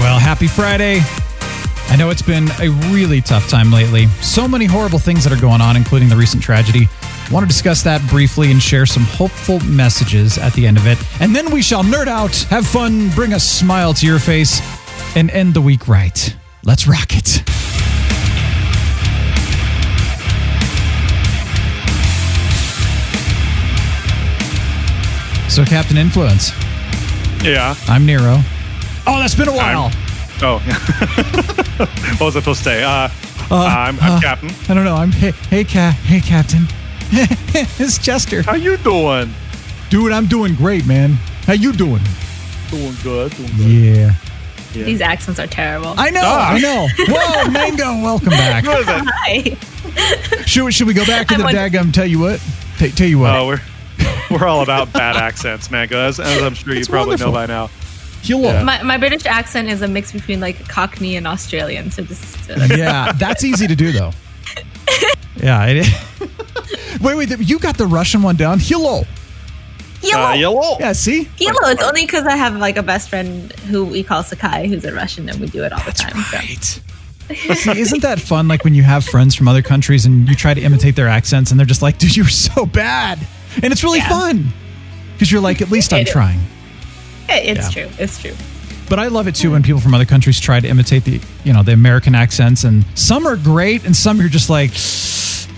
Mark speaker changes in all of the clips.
Speaker 1: Well, happy Friday. I know it's been a really tough time lately. So many horrible things that are going on, including the recent tragedy. I want to discuss that briefly and share some hopeful messages at the end of it. And then we shall nerd out, have fun, bring a smile to your face, and end the week right. Let's rock it. So, Captain Influence.
Speaker 2: Yeah.
Speaker 1: I'm Nero. Oh, that's been a while.
Speaker 2: I'm, oh, what was I supposed to say? Uh, uh, I'm, I'm
Speaker 1: uh,
Speaker 2: Captain.
Speaker 1: I don't know. I'm hey, hey, ca- hey, Captain. it's Chester.
Speaker 2: How you doing?
Speaker 1: Dude, I'm doing great, man. How you doing?
Speaker 2: Doing good. Doing good.
Speaker 1: Yeah.
Speaker 3: yeah. These accents are terrible.
Speaker 1: I know. Ah. I know. Whoa, Mango, welcome back.
Speaker 3: Hi.
Speaker 1: Should, should we go back to the daggum? Tell you what. T- tell you what.
Speaker 2: Oh, we're we're all about bad accents, Mango, as, as I'm sure you probably
Speaker 1: wonderful.
Speaker 2: know by now.
Speaker 1: Yeah.
Speaker 3: My, my British accent is a mix between like Cockney and Australian. So just
Speaker 1: uh, yeah, that's easy to do though. yeah. It, wait, wait. You got the Russian one down. Hello.
Speaker 3: Yellow.
Speaker 2: Uh, yellow.
Speaker 1: Yeah. See.
Speaker 3: Yellow. It's only because I have like a best friend who we call Sakai, who's a Russian, and we do it all
Speaker 1: that's
Speaker 3: the time.
Speaker 1: Right. So. See, isn't that fun? Like when you have friends from other countries and you try to imitate their accents, and they're just like, "Dude, you're so bad," and it's really yeah. fun because you're like, "At least I'm trying."
Speaker 3: It's yeah. true. It's true.
Speaker 1: But I love it too when people from other countries try to imitate the, you know, the American accents and some are great and some you're just like,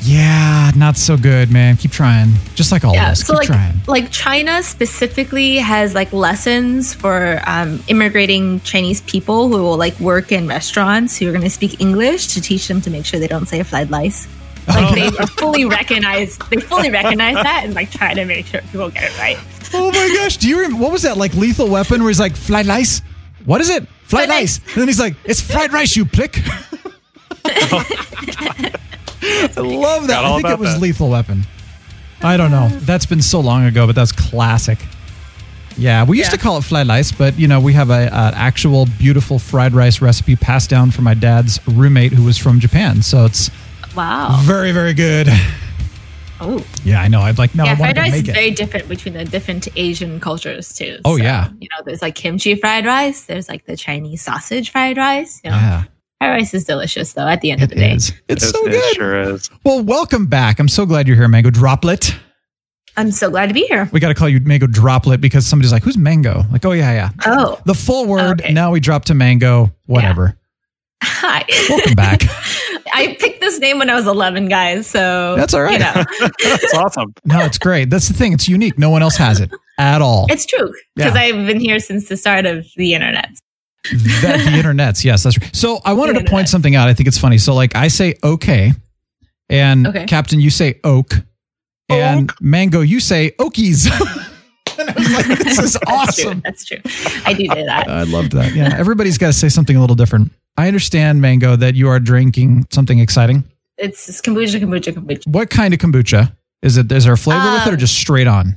Speaker 1: yeah, not so good, man. Keep trying. Just like all
Speaker 3: yeah,
Speaker 1: of us.
Speaker 3: So
Speaker 1: Keep
Speaker 3: like,
Speaker 1: trying.
Speaker 3: like China specifically has like lessons for um, immigrating Chinese people who will like work in restaurants who are going to speak English to teach them to make sure they don't say fried lice. Like oh. they fully recognize, they fully recognize that and like try to make sure people get it right.
Speaker 1: Oh my gosh! Do you remember what was that like Lethal Weapon where he's like fried lice? What is it? Fried rice. And then he's like, "It's fried rice, you plick." I love that. I think it was
Speaker 2: that.
Speaker 1: Lethal Weapon. I don't know. That's been so long ago, but that's classic. Yeah, we used
Speaker 3: Yeah.
Speaker 1: to call it fried rice, but you know we have a, a actual beautiful fried rice recipe passed down from my dad's roommate who was from Japan. So it's
Speaker 3: Wow.
Speaker 1: very very good.
Speaker 3: Oh.
Speaker 1: Yeah, I know. I'd like no.
Speaker 3: yeah,
Speaker 1: I wanted
Speaker 3: fried
Speaker 1: to
Speaker 3: rice
Speaker 1: make
Speaker 3: is
Speaker 1: it.
Speaker 3: very different between the different Asian cultures too.
Speaker 1: Oh, yeah.
Speaker 3: you know, there's like kimchi fried rice. There's like the Chinese sausage fried rice. You know,
Speaker 1: Yeah,
Speaker 3: fried rice is delicious though. At the end of
Speaker 1: it
Speaker 3: the day,
Speaker 1: is. It's
Speaker 2: It-
Speaker 1: so
Speaker 2: it
Speaker 1: good.
Speaker 2: sure is.
Speaker 1: Well, welcome back. I'm so glad you're here, Mangodroplet.
Speaker 3: I'm so glad to be here.
Speaker 1: We got to call you Mangodroplet because somebody's like, "Who's Mango?" Like, oh yeah, yeah.
Speaker 3: Oh,
Speaker 1: The full word.
Speaker 3: Okay.
Speaker 1: Now we drop to Mango. Whatever.
Speaker 3: hi.
Speaker 1: Welcome back.
Speaker 3: I picked this name when I was 11, guys. So
Speaker 1: That's all right.
Speaker 3: You know,
Speaker 2: That's awesome.
Speaker 1: No, it's great. That's the thing. It's unique. No one else has it at all.
Speaker 3: it's true because
Speaker 1: Yeah.
Speaker 3: I've been here since the start of the internet.
Speaker 1: that the internet's yes, that's right. So I wanted to point something out. I think it's funny. So like I say okay, and
Speaker 3: Okay.
Speaker 1: Captain, you say oak, and Mango, you say okies. and I was like, this is
Speaker 3: That's
Speaker 1: awesome.
Speaker 3: true. That's true. I do do that.
Speaker 1: I loved that. Yeah, everybody's got to say something a little different. I understand, Mango, that you are drinking something exciting.
Speaker 3: It's, it's kombucha, kombucha, kombucha.
Speaker 1: What kind of kombucha is it? Is there a flavor with it, or
Speaker 3: Um,
Speaker 1: just straight on?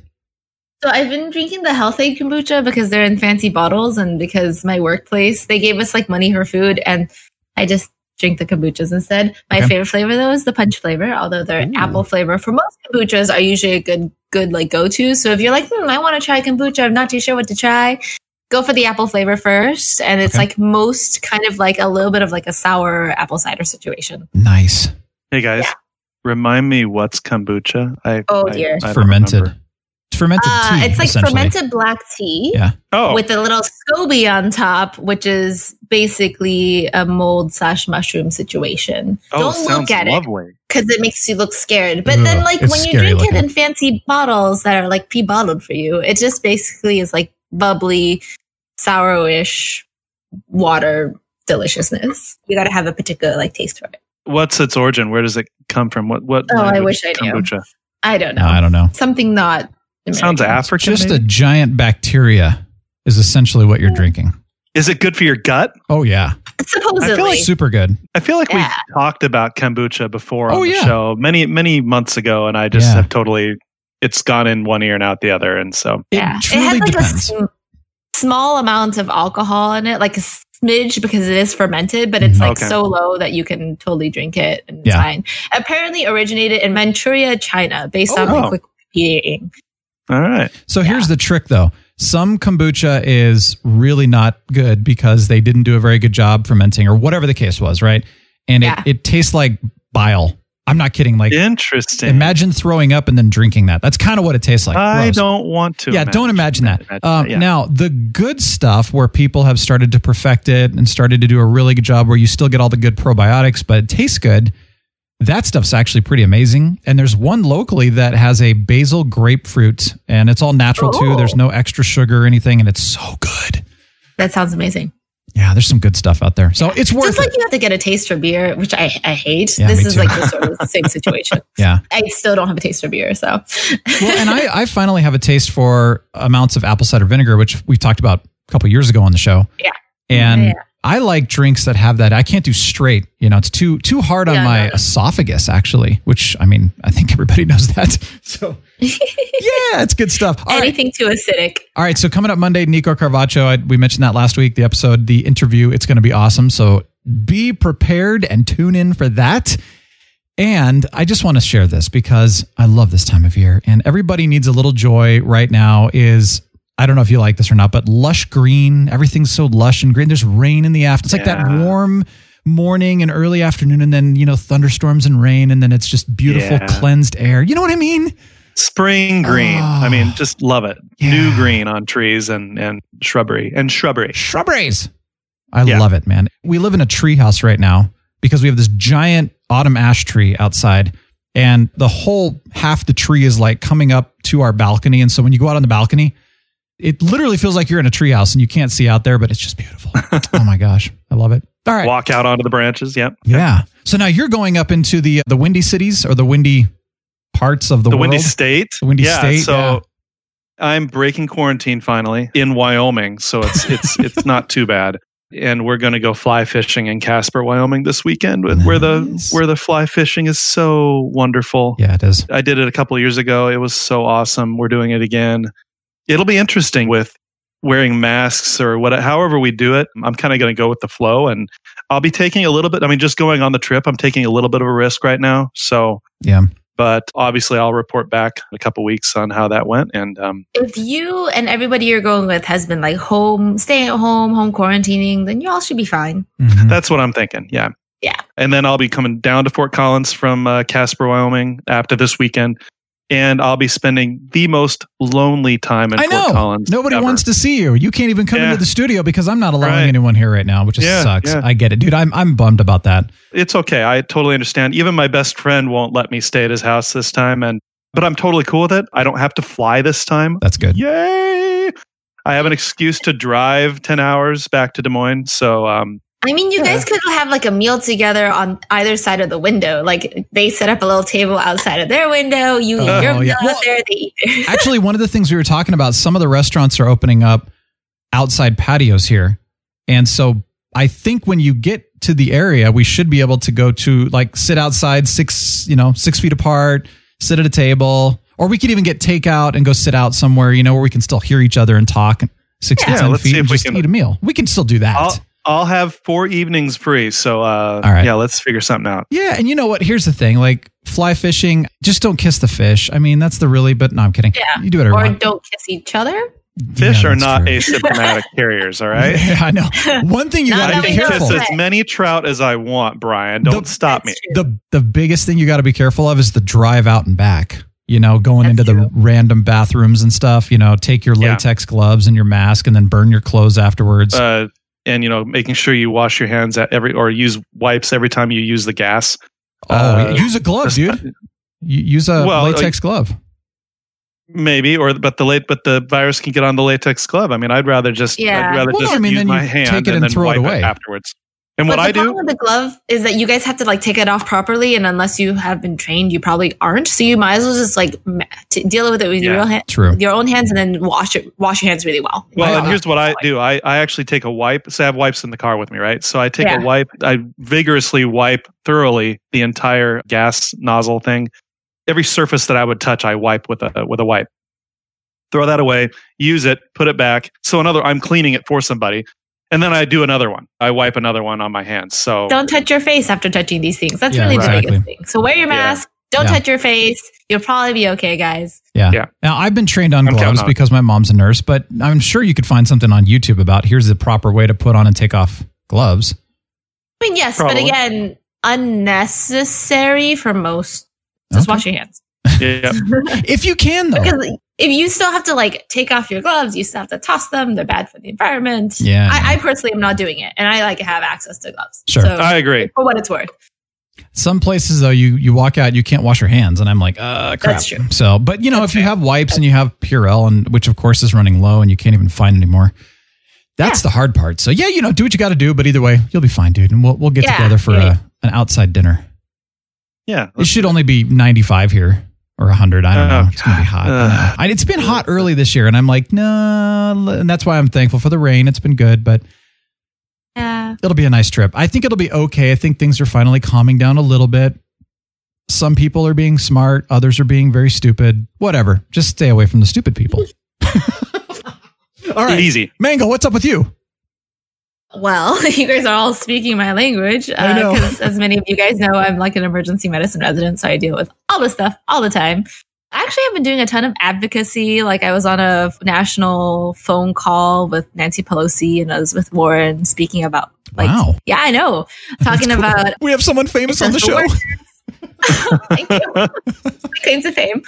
Speaker 3: So I've been drinking the Health-Ade kombucha because they're in fancy bottles, and because my workplace they gave us like money for food, and I just drink the kombuchas instead. My
Speaker 1: Okay.
Speaker 3: favorite flavor though is the punch flavor, although they're
Speaker 1: Ooh.
Speaker 3: apple flavor. For most kombuchas, are usually a good good like go to. So if you're like, hmm, I want to try kombucha, I'm not too sure what to try. Go for the apple flavor first, and it's
Speaker 1: Okay.
Speaker 3: like most kind of like a little bit of like a sour apple cider situation.
Speaker 1: Nice.
Speaker 2: Hey guys,
Speaker 3: Yeah.
Speaker 2: remind me what's kombucha? I,
Speaker 3: Oh, dear.
Speaker 2: I don't
Speaker 1: fermented.
Speaker 2: remember.
Speaker 1: It's fermented
Speaker 3: Uh,
Speaker 1: tea.
Speaker 3: it's like fermented black tea.
Speaker 1: Yeah.
Speaker 2: Oh,
Speaker 3: with a little SCOBY on top, which is basically a mold slash mushroom situation.
Speaker 2: oh,
Speaker 3: Don't look at it because it makes you look scared. But
Speaker 1: Ugh,
Speaker 3: then, like when you drink
Speaker 1: looking.
Speaker 3: it in fancy bottles that are like pre-bottled for you, it just basically is like bubbly, sourish water deliciousness. You got to have a particular like taste for it.
Speaker 2: What's its origin? Where does it come from? What? What?
Speaker 3: Oh, I wish I
Speaker 2: is
Speaker 3: knew.
Speaker 2: Kombucha.
Speaker 3: I don't know.
Speaker 1: No, I don't know.
Speaker 3: Something not.
Speaker 2: Sounds African.
Speaker 1: Just a giant bacteria is essentially what you're drinking.
Speaker 2: Is it good for your gut?
Speaker 1: Oh yeah,
Speaker 3: Supposedly.
Speaker 2: I feel like
Speaker 1: super good.
Speaker 2: I feel like
Speaker 3: Yeah.
Speaker 2: we've talked about kombucha before oh, on
Speaker 1: Oh,
Speaker 2: the
Speaker 1: yeah.
Speaker 2: show many many months ago, and I just
Speaker 1: Yeah.
Speaker 2: have totally it's gone in one ear and out the other, and so
Speaker 3: yeah. It
Speaker 1: truly
Speaker 3: has like
Speaker 1: depends.
Speaker 3: a sm- small amount of alcohol in it, like a smidge because it is fermented, but it's
Speaker 1: Mhm.
Speaker 3: like
Speaker 2: Okay.
Speaker 3: so low that you can totally drink it and it's fine. Apparently originated in Manchuria, China, based on
Speaker 2: Oh.
Speaker 3: like Wikipedia.
Speaker 2: all right.
Speaker 1: So here's the trick though. Some kombucha is really not good because they didn't do a very good job fermenting or whatever the case was, right? And
Speaker 3: Yeah.
Speaker 1: it, it tastes like bile. I'm not kidding. Like
Speaker 2: Interesting.
Speaker 1: imagine throwing up and then drinking that. That's kind of what it tastes like.
Speaker 2: I
Speaker 1: Gross.
Speaker 2: don't want to.
Speaker 1: yeah, don't imagine that. um,
Speaker 2: yeah.
Speaker 1: Now, the good stuff where people have started to perfect it and started to do a really good job where you still get all the good probiotics, but it tastes good. That stuff's actually pretty amazing. And there's one locally that has a basil grapefruit, and it's all natural too.
Speaker 3: Oh.
Speaker 1: There's no extra sugar or anything, and it's so good.
Speaker 3: That sounds amazing.
Speaker 1: Yeah, there's some good stuff out there. So it's worth
Speaker 3: Just like
Speaker 1: it.
Speaker 3: you have to get a taste for beer, which I, I hate.
Speaker 1: Yeah,
Speaker 3: this is
Speaker 1: too.
Speaker 3: like the sort of same situation.
Speaker 1: Yeah.
Speaker 3: I still don't have a taste for beer, so
Speaker 1: Well, and I, I finally have a taste for amounts of apple cider vinegar, which we talked about a couple years ago on the show.
Speaker 3: Yeah.
Speaker 1: And
Speaker 3: Yeah.
Speaker 1: I like drinks that have that. I can't do straight. You know, it's too too hard on my esophagus, actually. Which I mean, I think everybody knows that. So yeah, it's good stuff. All right.
Speaker 3: anything too acidic.
Speaker 1: All right, so coming up Monday, Nico Carvacho. I, we mentioned that last week. The episode, the interview, it's going to be awesome. So be prepared and tune in for that. And I just want to share this because I love this time of year, and everybody needs a little joy right now. Is I don't know if you like this or not, but lush green. Everything's so lush and green. There's rain in the afternoon. It's like that warm morning and early afternoon, and then you know thunderstorms and rain, and then it's just beautiful
Speaker 2: Yeah.
Speaker 1: cleansed air. You know what I mean?
Speaker 2: spring green.
Speaker 1: Oh.
Speaker 2: I mean, ah. just love it.
Speaker 1: Yeah.
Speaker 2: New green on trees and and shrubbery and shrubbery.
Speaker 1: shrubberies. I
Speaker 2: Yeah.
Speaker 1: love it, man. We live in a tree house right now because we have this giant autumn ash tree outside, and the whole half the tree is like coming up to our balcony. And so when you go out on the balcony, it literally feels like you're in a tree house and you can't see out there, but it's just beautiful. oh my gosh, I love it. All right,
Speaker 2: Walk out onto the branches. Yep.
Speaker 1: yeah. So now you're going up into the the windy cities or the windy parts of the,
Speaker 2: The
Speaker 1: world.
Speaker 2: windy state.
Speaker 1: The windy
Speaker 2: yeah,
Speaker 1: state,
Speaker 2: So
Speaker 1: yeah.
Speaker 2: I'm breaking quarantine finally in Wyoming, so it's it's it's not too bad. And we're going to go fly fishing in Casper, Wyoming this weekend, with where the where the fly fishing is so wonderful.
Speaker 1: Yeah, it is.
Speaker 2: I did it a couple of years ago. It was so awesome. We're doing it again. It'll be interesting with wearing masks or what however we do it. I'm kind of going to go with the flow and I'll be taking a little bit I mean just going on the trip, I'm taking a little bit of a risk right now. So
Speaker 1: Yeah.
Speaker 2: but obviously I'll report back in a couple weeks on how that went and um
Speaker 3: If you and everybody you're going with has been like home, staying at home, home quarantining, then you all should be fine.
Speaker 1: Mhm.
Speaker 2: that's what I'm thinking. Yeah.
Speaker 3: Yeah.
Speaker 2: And then I'll be coming down to Fort Collins from uh, Casper, Wyoming after this weekend. And I'll be spending the most lonely time in
Speaker 1: I
Speaker 2: Fort
Speaker 1: know.
Speaker 2: Collins.
Speaker 1: Nobody
Speaker 2: ever.
Speaker 1: wants to see you. You can't even come
Speaker 2: Yeah.
Speaker 1: into the studio because I'm not allowing
Speaker 2: Right.
Speaker 1: anyone here right now, which just
Speaker 2: Yeah,
Speaker 1: sucks.
Speaker 2: yeah.
Speaker 1: I get it, dude. I'm I'm bummed about that.
Speaker 2: it's okay. I totally understand. Even my best friend won't let me stay at his house this time, and but I'm totally cool with it. I don't have to fly this time.
Speaker 1: That's good.
Speaker 2: Yay! I have an excuse to drive ten hours back to Des Moines. So um,
Speaker 3: I mean, you guys could have like a meal together on either side of the window. Like they set up a little table outside of their window. You eat
Speaker 1: Oh,
Speaker 3: your meal
Speaker 1: yeah.
Speaker 3: out
Speaker 1: Well-
Speaker 3: there. They eat theirs.
Speaker 1: Actually, one of the things we were talking about, some of the restaurants are opening up outside patios here. And so I think when you get to the area, we should be able to go to like sit outside six, you know, six feet apart, sit at a table, or we could even get takeout and go sit out somewhere, you know, where we can still hear each other and talk six to 10
Speaker 2: let's
Speaker 1: feet
Speaker 2: see if
Speaker 1: and
Speaker 2: we
Speaker 1: just
Speaker 2: can-
Speaker 1: eat a meal. We can still do that.
Speaker 2: I'll I'll have four evenings free. So uh,
Speaker 1: All right.
Speaker 2: yeah, let's figure something out.
Speaker 1: Yeah, and you know what? Here's the thing: like fly fishing, just don't kiss the fish. I mean, that's the really. But no, I'm kidding.
Speaker 3: Yeah.
Speaker 1: you do whatever. you
Speaker 3: or
Speaker 1: want.
Speaker 3: don't kiss each other.
Speaker 2: Fish
Speaker 1: Yeah,
Speaker 2: are not
Speaker 1: true.
Speaker 2: asymptomatic carriers. All right.
Speaker 1: Yeah, I know. One thing you got to
Speaker 2: I
Speaker 3: that
Speaker 1: be
Speaker 3: we
Speaker 2: can
Speaker 3: know
Speaker 1: careful.
Speaker 2: kiss
Speaker 3: of.
Speaker 2: as many trout as I want, Brian. Don't
Speaker 1: The-
Speaker 2: stop me.
Speaker 3: True.
Speaker 1: the the biggest thing you got to be careful of is the drive out and back. You know, going
Speaker 3: That's
Speaker 1: into the random bathrooms and stuff. You know, take your
Speaker 2: Yeah.
Speaker 1: latex gloves and your mask, and then burn your clothes afterwards.
Speaker 2: Uh, and you know, making sure you wash your hands at every or use wipes every time you use the gas.
Speaker 1: oh,
Speaker 2: uh,
Speaker 1: use a glove, dude. Use a
Speaker 2: Well,
Speaker 1: latex glove.
Speaker 2: Maybe, or but the late, but the virus can get on the latex glove. I mean, I'd rather just,
Speaker 3: Yeah.
Speaker 2: I'd rather
Speaker 1: Well,
Speaker 2: just
Speaker 1: I mean,
Speaker 2: use my hand
Speaker 1: take it and
Speaker 2: then
Speaker 1: throw it
Speaker 2: wipe
Speaker 1: away.
Speaker 2: afterwards. And what
Speaker 3: but
Speaker 2: I
Speaker 3: the
Speaker 2: do,
Speaker 3: with the glove is that you guys have to like take it off properly, and unless you have been trained, you probably aren't. So you might as well just like t- deal with it with your
Speaker 2: Yeah.
Speaker 3: real hand,
Speaker 1: True.
Speaker 3: your own hands, and then wash it, wash your hands really well.
Speaker 2: well,
Speaker 3: Yeah.
Speaker 2: and here's what I do. I, I actually take a wipe. So I have wipes in the car with me, right? So I take
Speaker 3: Yeah.
Speaker 2: a wipe. I vigorously wipe thoroughly the entire gas nozzle thing. Every surface that I would touch, I wipe with a with a wipe. Throw that away. Use it. Put it back. So another, I'm cleaning it for somebody, and then I do another one. I wipe another one on my hands. So
Speaker 3: Don't touch your face after touching these things. That's
Speaker 1: Yeah,
Speaker 3: really the
Speaker 1: exactly.
Speaker 3: biggest thing. So wear your
Speaker 2: Yeah.
Speaker 3: mask. Don't
Speaker 1: Yeah.
Speaker 3: touch your face. You'll probably be okay, guys.
Speaker 1: Yeah.
Speaker 2: Yeah.
Speaker 1: Now I've been trained on
Speaker 2: I'm
Speaker 1: gloves
Speaker 2: on
Speaker 1: because my mom's a nurse, but I'm sure you could find something on YouTube about here's the proper way to put on and take off gloves.
Speaker 3: I mean, yes,
Speaker 2: Probably.
Speaker 3: but again, unnecessary for most. Just
Speaker 1: Okay.
Speaker 3: wash your hands.
Speaker 2: yeah,
Speaker 1: If you can though.
Speaker 3: Because if you still have to like take off your gloves, you still have to toss them. They're bad for the environment.
Speaker 1: Yeah.
Speaker 3: I, I personally am not doing it, and I like have access to gloves.
Speaker 1: Sure.
Speaker 3: So,
Speaker 2: I agree.
Speaker 3: for what it's worth.
Speaker 1: Some places though, you you walk out, you can't wash your hands, and I'm like, uh, crap.
Speaker 3: That's true.
Speaker 1: So, but you know, if you have wipes and you have Purell, and which of course is running low, and you can't even find anymore, that's the hard part. So yeah, you know, do what you got to do, but either way, you'll be fine, dude, and we'll we'll get
Speaker 3: Yeah,
Speaker 1: together for
Speaker 3: yeah.
Speaker 1: a, an outside dinner.
Speaker 2: Yeah,
Speaker 1: It should only be 95 here or 100. I don't
Speaker 2: Oh,
Speaker 1: know. It's gonna be hot. I
Speaker 2: God.
Speaker 1: know. I- it's been hot early this year, and I'm like, no, and that's why I'm thankful for the rain. It's been good, but
Speaker 3: Yeah.
Speaker 1: it'll be a nice trip. I think it'll be okay. I think things are finally calming down a little bit. Some people are being smart, others are being very stupid. Whatever. Just stay away from the stupid people. all right.
Speaker 2: easy.
Speaker 1: Mango, what's up with you?
Speaker 3: Well, you guys are all speaking my language.
Speaker 1: I know.
Speaker 3: Uh, because as many of you guys know, I'm like an emergency medicine resident, so I deal with all this stuff all the time. Actually, I've been doing a ton of advocacy. Like I was on a national phone call with Nancy Pelosi and Elizabeth Warren speaking about like
Speaker 1: Wow.
Speaker 3: yeah, I know. Talking
Speaker 1: cool.
Speaker 3: about
Speaker 1: We have someone famous on the show.
Speaker 3: Thank you. Claims to fame.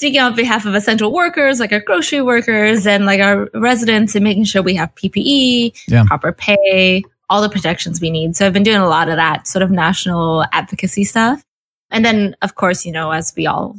Speaker 3: Speaking on behalf of essential workers, like our grocery workers and like our residents, and making sure we have PPE,
Speaker 1: Yeah.
Speaker 3: proper pay, all the protections we need. So I've been doing a lot of that sort of national advocacy stuff. And then, of course, you know, as we all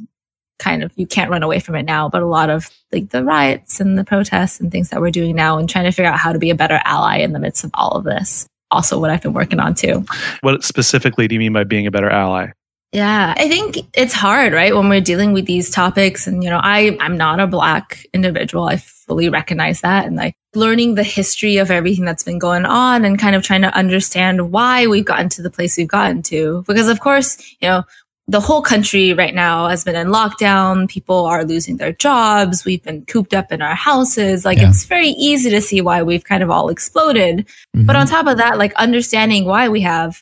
Speaker 3: kind of, you can't run away from it now, but a lot of like the riots and the protests and things that we're doing now and trying to figure out how to be a better ally in the midst of all of this. Also, what I've been working on too.
Speaker 2: What specifically do you mean by being a better ally?
Speaker 3: Yeah, I think it's hard, right? When we're dealing with these topics and you know, I I'm not a black individual. I fully recognize that and like learning the history of everything that's been going on and kind of trying to understand why we've gotten to the place we've gotten to. Because of course, you know, the whole country right now has been in lockdown. People are losing their jobs. We've been cooped up in our houses. Like
Speaker 1: Yeah.
Speaker 3: it's very easy to see why we've kind of all exploded. But mm-hmm. on top of that, like understanding why we have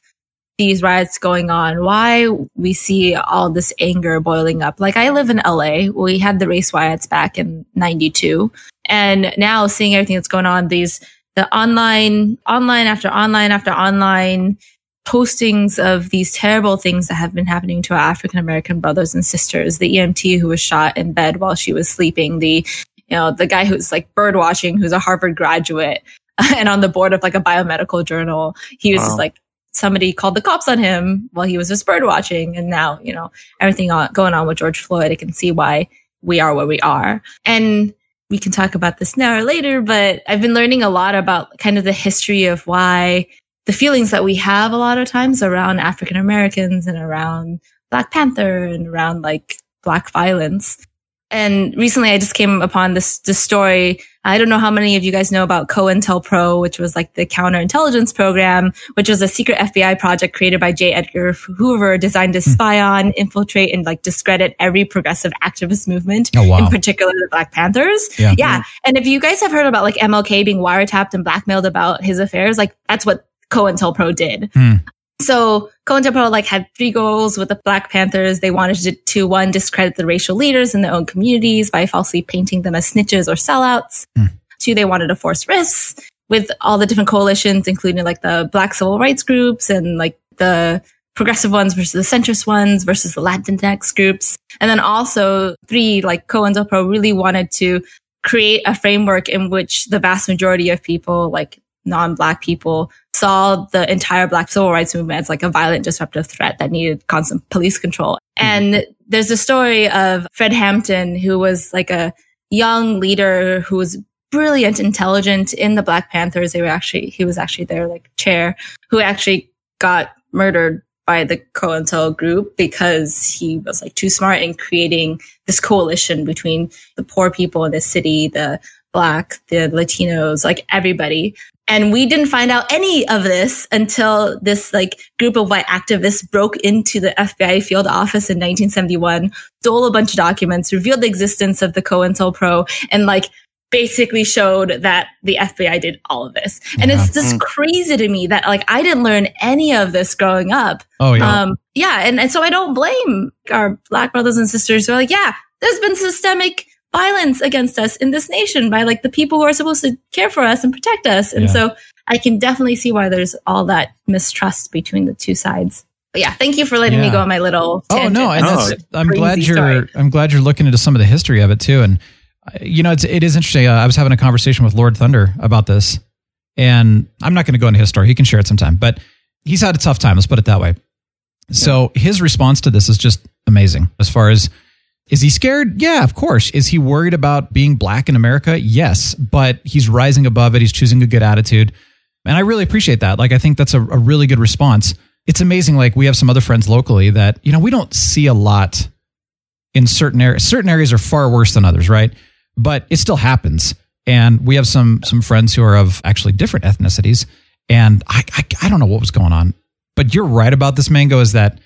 Speaker 3: these riots going on, why we see all this anger boiling up. Like I live in LA. We had the race riots back in 92. And now seeing everything that's going on, these, the online, online after online after online postings of these terrible things that have been happening to our African American brothers and sisters. The EMT who was shot in bed while she was sleeping. The, you know, the guy who's like bird watching, who's a Harvard graduate and on the board of like a biomedical journal. He was
Speaker 2: Wow.
Speaker 3: just like, somebody called the cops on him while he was just bird watching. And now, you know, everything going on with George Floyd, I can see why we are where we are. And we can talk about this now or later, but I've been learning a lot about kind of the history of why the feelings that we have a lot of times around African Americans and around Black Panther and around like Black violence. And recently I just came upon this, this story. I don't know how many of you guys know about COINTELPRO, which was like the counterintelligence program, which was a secret FBI project created by J. Edgar Hoover designed to spy on, infiltrate, and like discredit every progressive activist movement,
Speaker 1: Oh, wow.
Speaker 3: in particular the Black Panthers.
Speaker 1: Yeah.
Speaker 3: Yeah. And if you guys have heard about like MLK being wiretapped and blackmailed about his affairs, like that's what COINTELPRO did.
Speaker 1: Hmm.
Speaker 3: So COINTELPRO like had three goals with the Black Panthers. They wanted to, to one, discredit the racial leaders in their own communities by falsely painting them as snitches or sellouts.
Speaker 1: Hmm.
Speaker 3: Two, they wanted to force rifts with all the different coalitions, including like the Black civil rights groups and like the progressive ones versus the centrist ones versus the Latinx groups. And then also three, like COINTELPRO really wanted to create a framework in which the vast majority of people, like non-black people, saw the entire black civil rights movement as like a violent disruptive threat that needed constant police control. Hmm. And there's a story of Fred Hampton, who was like a young leader who was brilliant, intelligent in the Black Panthers. They were actually, he was actually their like chair who actually got murdered by the COINTEL group because he was like too smart in creating this coalition between the poor people in the city, the black, the Latinos, like everybody. And we didn't find out any of this until this like group of white activists broke into the FBI field office in 1971, stole a bunch of documents, revealed the existence of the COINTELPRO, and like basically showed that the FBI did all of this. And
Speaker 1: Yeah.
Speaker 3: it's just crazy to me that like I didn't learn any of this growing up.
Speaker 1: Oh yeah.
Speaker 3: Um, yeah. And, and so I don't blame our black brothers and sisters who are like, yeah, there's been systemic violence against us in this nation by like the people who are supposed to care for us and protect us. And
Speaker 1: Yeah.
Speaker 3: so I can definitely see why there's all that mistrust between the two sides. But yeah, thank you for letting me go on my little.
Speaker 1: Oh
Speaker 3: tangent.
Speaker 1: no, and
Speaker 2: No,
Speaker 1: that's,
Speaker 3: It's a
Speaker 1: I'm glad you're
Speaker 3: story.
Speaker 1: I'm glad you're looking into some of the history of it too. And uh, you know, it's it is interesting. Uh, I was having a conversation with Lord Thunder about this, and I'm not going to go into his story. He can share it sometime, but he's had a tough time. Let's put it that way. So his response to this is just amazing. As far as is he scared? Yeah, of course. Is he worried about being black in America? Yes, but he's rising above it. He's choosing a good attitude. And I really appreciate that. Like, I think that's a, a really good response. It's amazing. Like, we have some other friends locally that, you know, we don't see a lot in certain areas. Certain areas are far worse than others, right? But it still happens. And we have some some friends who are of actually different ethnicities. And I, I, I don't know what was going on. But you're right about this, Mango, is that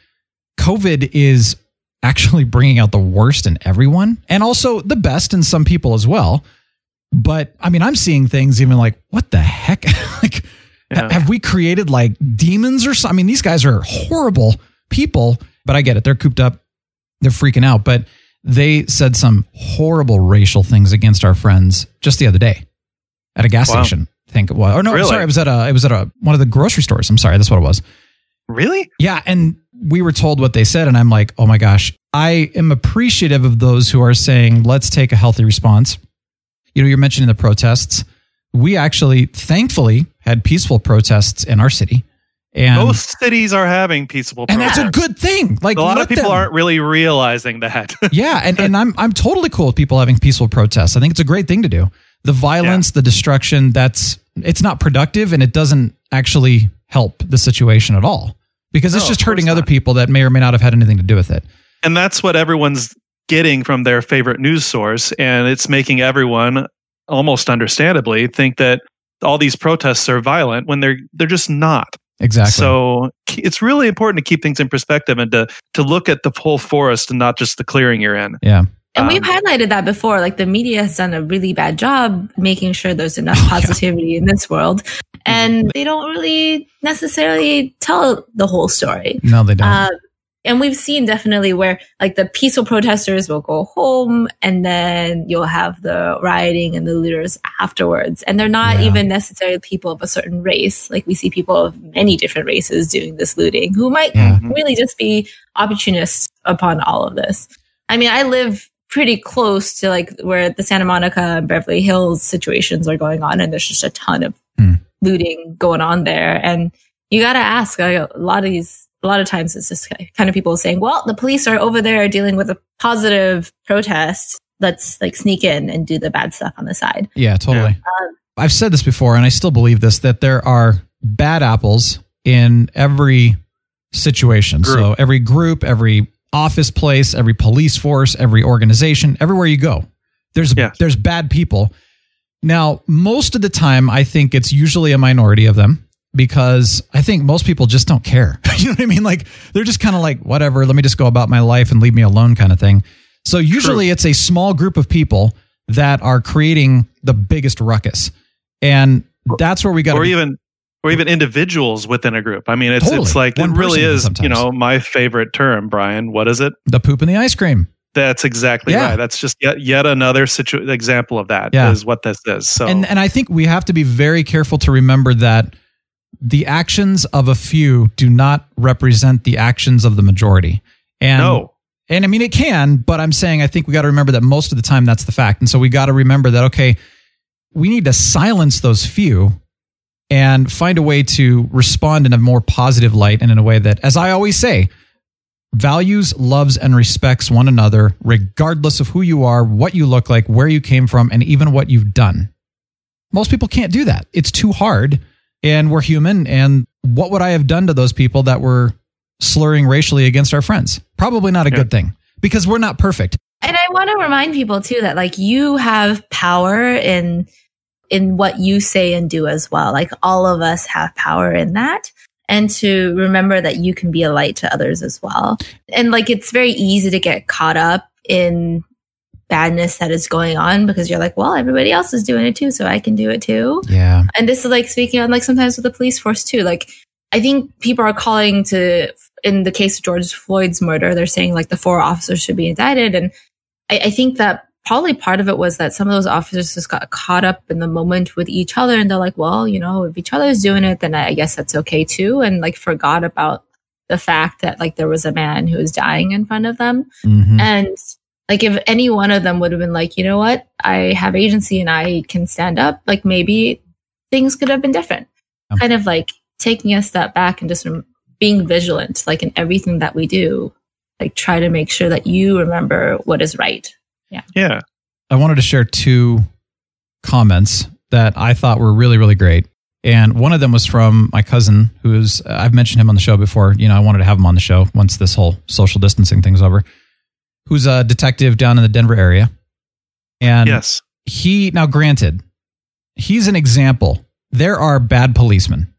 Speaker 1: COVID is actually bringing out the worst in everyone and also the best in some people as well. But I mean, I'm seeing things even like, what the heck? like,
Speaker 2: Yeah.
Speaker 1: have we created like demons or something? I mean, these guys are horrible people, but I get it. They're cooped up, they're freaking out. But they said some horrible racial things against our friends just the other day at a gas
Speaker 2: Wow.
Speaker 1: station. I think it was. Or no, I'm sorry, it was at a it was at a one of the grocery stores. I'm sorry, that's what it was.
Speaker 2: Really?
Speaker 1: Yeah, and we were told what they said, and I'm like, oh my gosh, I am appreciative of those who are saying, let's take a healthy response. You know, you're mentioning the protests. We actually, thankfully, had peaceful protests in our city, and
Speaker 2: Most cities are having peaceable
Speaker 1: and that's a good thing. Like
Speaker 2: a lot of people
Speaker 1: them-
Speaker 2: aren't really realizing that.
Speaker 1: yeah, and, and I'm I'm totally cool with people having peaceful protests. I think it's a great thing to do. The violence, the destruction, that's it's not productive and it doesn't actually help the situation at all. Because it's just hurting other
Speaker 2: not.
Speaker 1: people that may or may not have had anything to do with it.
Speaker 2: and that's what everyone's getting from their favorite news source and it's making everyone almost understandably think that all these protests are violent when they're they're just not
Speaker 1: Exactly.
Speaker 2: so it's really important to keep things in perspective and to to look at the whole forest and not just the clearing you're in
Speaker 1: yeah.
Speaker 3: And we've
Speaker 2: Um,
Speaker 3: highlighted that before. Like the media has done a really bad job making sure there's enough
Speaker 1: Oh, yeah.
Speaker 3: positivity in this world. And they don't really necessarily tell the whole story.
Speaker 1: No, they don't.
Speaker 3: Um, and we've seen definitely where like the peaceful protesters will go home and then you'll have the rioting and the looters afterwards. And they're not
Speaker 1: Yeah.
Speaker 3: even necessarily people of a certain race. Like we see people of many different races doing this looting who might
Speaker 1: Yeah.
Speaker 3: really just be opportunists upon all of this. I mean, I live pretty close to like where the Santa Monica and Beverly Hills situations are going on, and there's just a ton of
Speaker 1: Hmm.
Speaker 3: looting going on there. And you got to ask like, a lot of these, a lot of times it's just kind of people saying, well, the police are over there dealing with a positive protest. Let's like sneak in and do the bad stuff on the side.
Speaker 1: Yeah, totally. I've said this before, and I still believe this that there are bad apples in every situation.
Speaker 2: Group.
Speaker 1: So every group, every office place, every police force, every organization, everywhere you go, there's
Speaker 2: Yes.
Speaker 1: there's bad people. Now, most of the time, I think it's usually a minority of them because I think most people just don't care. you know what I mean? Like they're just kind of like, whatever, let me just go about my life and leave me alone kind of thing. So usually it's a small group of people that are creating the biggest ruckus. And that's where we got
Speaker 2: or even or even individuals within a group i mean it's
Speaker 1: Totally.
Speaker 2: it's like
Speaker 1: One
Speaker 2: it really is
Speaker 1: sometimes.
Speaker 2: you know my favorite term brian what is it
Speaker 1: the poop in the ice cream.
Speaker 2: that's exactly
Speaker 1: Yeah.
Speaker 2: right that's just yet yet another situ- example of that is
Speaker 1: Yeah.
Speaker 2: what this is so
Speaker 1: And and I think we have to be very careful to remember that the actions of a few do not represent the actions of the majority. And
Speaker 2: no
Speaker 1: And I mean, it can, but I'm saying I think we got to remember that most of the time that's the fact. And so we got to remember that, okay, we need to silence those few and find a way to respond in a more positive light and in a way that, as I always say, values, loves, and respects one another, regardless of who you are, what you look like, where you came from, and even what you've done. most people can't do that. It's too hard, and we're human. And what would I have done to those people that were slurring racially against our friends? Probably not a
Speaker 2: Yeah.
Speaker 1: good thing because we're not perfect.
Speaker 3: And I want to remind people too that like you have power in in what you say and do as well. Like all of us have power in that. And to remember that you can be a light to others as well. And like it's very easy to get caught up in badness that is going on because you're like, well, everybody else is doing it too, so I can do it too.
Speaker 1: Yeah.
Speaker 3: And this is like speaking on like sometimes with the police force too. Like I think people are calling to in the case of George Floyd's murder, they're saying like the four officers should be indicted. And I, I think that probably part of it was that some of those officers just got caught up in the moment with each other and they're like, well, you know, if each other is doing it, then I, guess that's okay too. And like forgot about the fact that like there was a man who was dying in front of them.
Speaker 1: Mhm.
Speaker 3: And like if any one of them would have been like, you know what, I have agency and I can stand up, like maybe things could have been different. Kind of like taking a step back and just being vigilant, like in everything that we do, like try to make sure that you remember what is right.
Speaker 2: Yeah. Yeah.
Speaker 1: I wanted to share two comments that I thought were really, really great. And one of them was from my cousin, who's, I've mentioned him on the show before. You know, I wanted to have him on the show once this whole social distancing thing's over, who's a detective down in the Denver area. And
Speaker 2: yes.
Speaker 1: he, now granted, he's an example. There are bad policemen.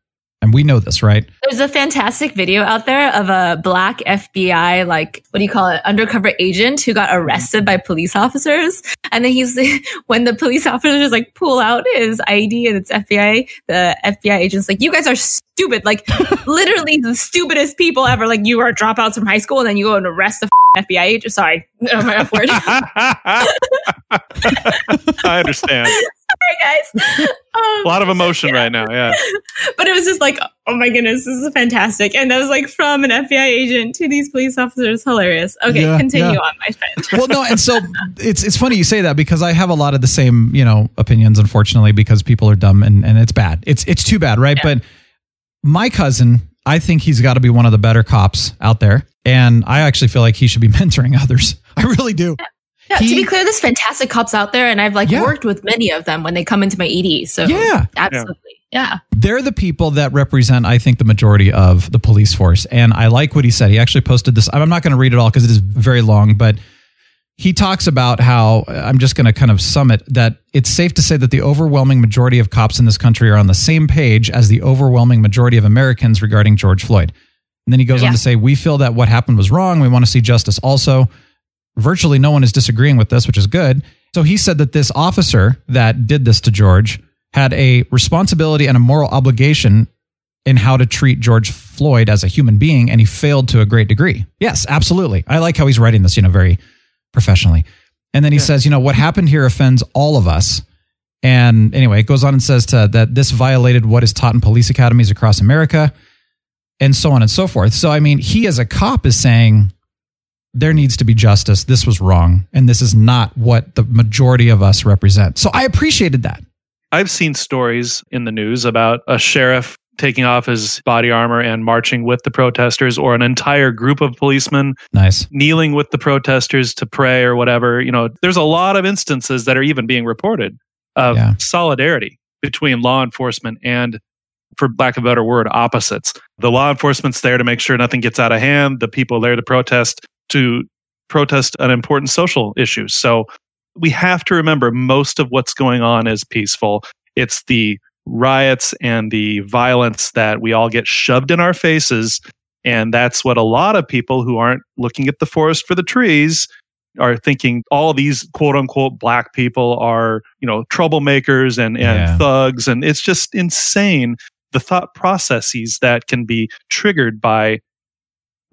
Speaker 1: And we know this, right?
Speaker 3: There's a fantastic video out there of a black FBI, like, what do you call it, undercover agent who got arrested by police officers. And then he's, when the police officers like pull out his ID and it's FBI, the FBI agent's like, you guys are stupid. Like, literally the stupidest people ever. Like, you are dropouts from high school and then you go and arrest the f- FBI agent. Sorry, oh, my F word.
Speaker 2: I understand.
Speaker 3: Sorry, guys. Um,
Speaker 2: A lot of emotion right now. Yeah.
Speaker 3: but it was just like, oh my goodness, this is fantastic. And that was like from an FBI agent to these police officers. Hilarious. Okay,
Speaker 1: Yeah,
Speaker 3: continue
Speaker 1: yeah.
Speaker 3: on, my friend.
Speaker 1: well, no, and so it's it's funny you say that because I have a lot of the same you know opinions, unfortunately, because people are dumb and and it's bad. It's it's too bad, right? But my cousin, I think he's got to be one of the better cops out there, and I actually feel like he should be mentoring others. I really do.
Speaker 3: Yeah,
Speaker 1: He-
Speaker 3: to be clear, there's fantastic cops out there, and I've like
Speaker 1: Yeah.
Speaker 3: worked with many of them when they come into my ED. So
Speaker 1: Yeah.
Speaker 3: absolutely, yeah.
Speaker 1: They're the people that represent, I think, the majority of the police force. And I like what he said. He actually posted this. I'm not going to read it all because it is very long, but he talks about how I'm just going to kind of sum it that it's safe to say that the overwhelming majority of cops in this country are on the same page as the overwhelming majority of Americans regarding George Floyd. And then he goes on to say, We feel that what happened was wrong. We want to see justice also. Virtually no one is disagreeing with this, which is good. So he said that this officer that did this to George had a responsibility and a moral obligation in how to treat George Floyd as a human being, and he failed to a great degree. Yes, absolutely. I like how he's writing this, you know, very professionally. And then he says, you know, what happened here offends all of us. And anyway, it goes on and says to, that this violated what is taught in police academies across America, and so on and so forth. So, I mean, he as a cop is saying there needs to be justice. This was wrong, and this is not what the majority of us represent. So, I appreciated that.
Speaker 2: I've seen stories in the news about a sheriff taking off his body armor and marching with the protesters, or an entire group of policemen
Speaker 1: Nice.
Speaker 2: kneeling with the protesters to pray or whatever. You know, there's a lot of instances that are even being reported of
Speaker 1: Yeah.
Speaker 2: solidarity between law enforcement and, for lack of a better word, opposites. The law enforcement's there to make sure nothing gets out of hand. The people there to protest to protest an important social issue. So we have to remember most of what's going on is peaceful. It's the riots and the violence that we all get shoved in our faces. And that's what a lot of people who aren't looking at the forest for the trees are thinking all these quote unquote black people are, you know, troublemakers and, and
Speaker 1: Yeah.
Speaker 2: thugs. And it's just insane the thought processes that can be triggered by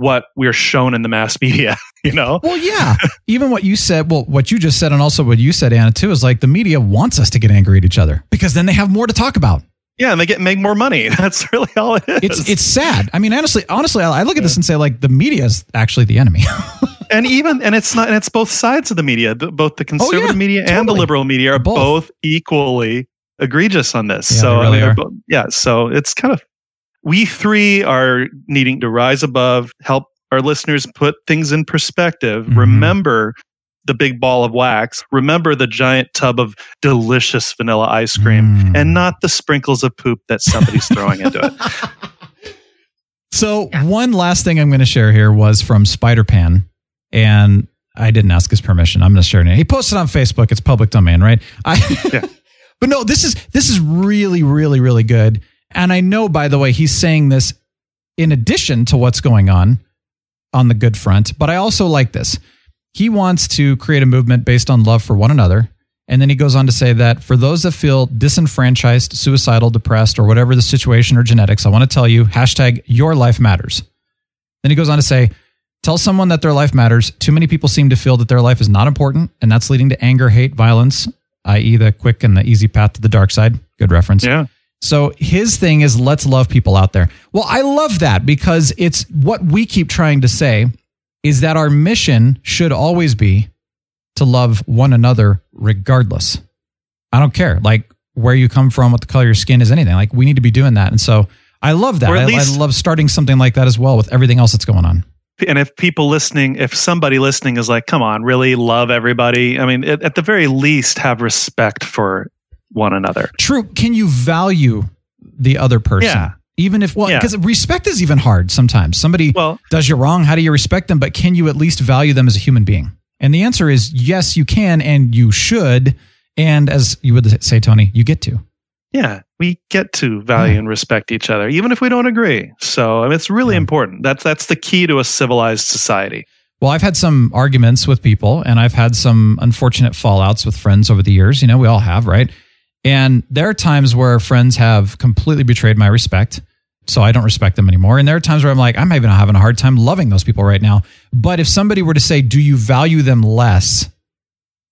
Speaker 2: what we're shown in the mass media, you know?
Speaker 1: Well, yeah. Even what you said, well, what you just said, and also what you said, Anna, too, is like the media wants us to get angry at each other because then they have more to talk about.
Speaker 2: Yeah, and they get make more money. That's really all it is.
Speaker 1: It's it's sad. I mean, honestly, honestly, I I look at this and say like the media is actually the enemy.
Speaker 2: and even and it's not and it's both sides of the media the, both the oh, conservative
Speaker 1: Oh, yeah,
Speaker 2: media and the liberal media are
Speaker 1: Both.
Speaker 2: both. equally egregious on this
Speaker 1: Yeah,
Speaker 2: so
Speaker 1: they
Speaker 2: I mean, they're yeah so it's kind of we three are needing to rise above help our listeners put things in perspective
Speaker 1: Mhm.
Speaker 2: remember the big ball of wax, remember the giant tub of delicious vanilla ice cream
Speaker 1: Mm.
Speaker 2: and not the sprinkles of poop that somebody's throwing into it.
Speaker 1: So one last thing I'm going to share here was from Spider Pan, and I didn't ask his permission. I'm going to share it. He posted on Facebook. It's public domain, right? I,
Speaker 2: Yeah.
Speaker 1: but no, this is this is really, really, really good. And I know, by the way, he's saying this in addition to what's going on on the good front. But I also like this. He wants to create a movement based on love for one another. And then he goes on to say that for those that feel disenfranchised, suicidal, depressed, or whatever the situation or genetics, I want to tell you hashtag your life matters. Then he goes on to say, tell someone that their life matters. Too many people seem to feel that their life is not important, and that's leading to anger, hate, violence, i.e., the quick and the easy path to the dark side. Good reference.
Speaker 2: Yeah.
Speaker 1: So his thing is let's love people out there. Well, I love that because it's what we keep trying to say is that our mission should always be to love one another regardless. I don't care like where you come from, what the color of your skin is, anything. Like we need to be doing that. And so I love that. I,
Speaker 2: least-
Speaker 1: I love starting something like that as well with everything else that's going on.
Speaker 2: And if people listening, if somebody listening is like, come on, really love everybody, I mean, at, at the very least, have respect for one another.
Speaker 1: True. Can you value the other person?
Speaker 2: Yeah.
Speaker 1: Even if, well,
Speaker 2: Yeah.
Speaker 1: because respect is even hard sometimes. Somebody
Speaker 2: Well,
Speaker 1: does you wrong. How do you respect them? But can you at least value them as a human being? And the answer is yes, you can and you should. And as you would say, Tony, you get to.
Speaker 2: yeah, we get to value
Speaker 1: Yeah.
Speaker 2: and respect each other, even if we don't agree. So I mean, it's really
Speaker 1: Yeah.
Speaker 2: important. That's that's the key to a civilized society.
Speaker 1: Well, I've had some arguments with people and I've had some unfortunate fallouts with friends over the years. You know, we all have, right? And there are times where friends have completely betrayed my respect. So I don't respect them anymore. And there are times where I'm like, I'm even having a hard time loving those people right now. But if somebody were to say, Do you value them less?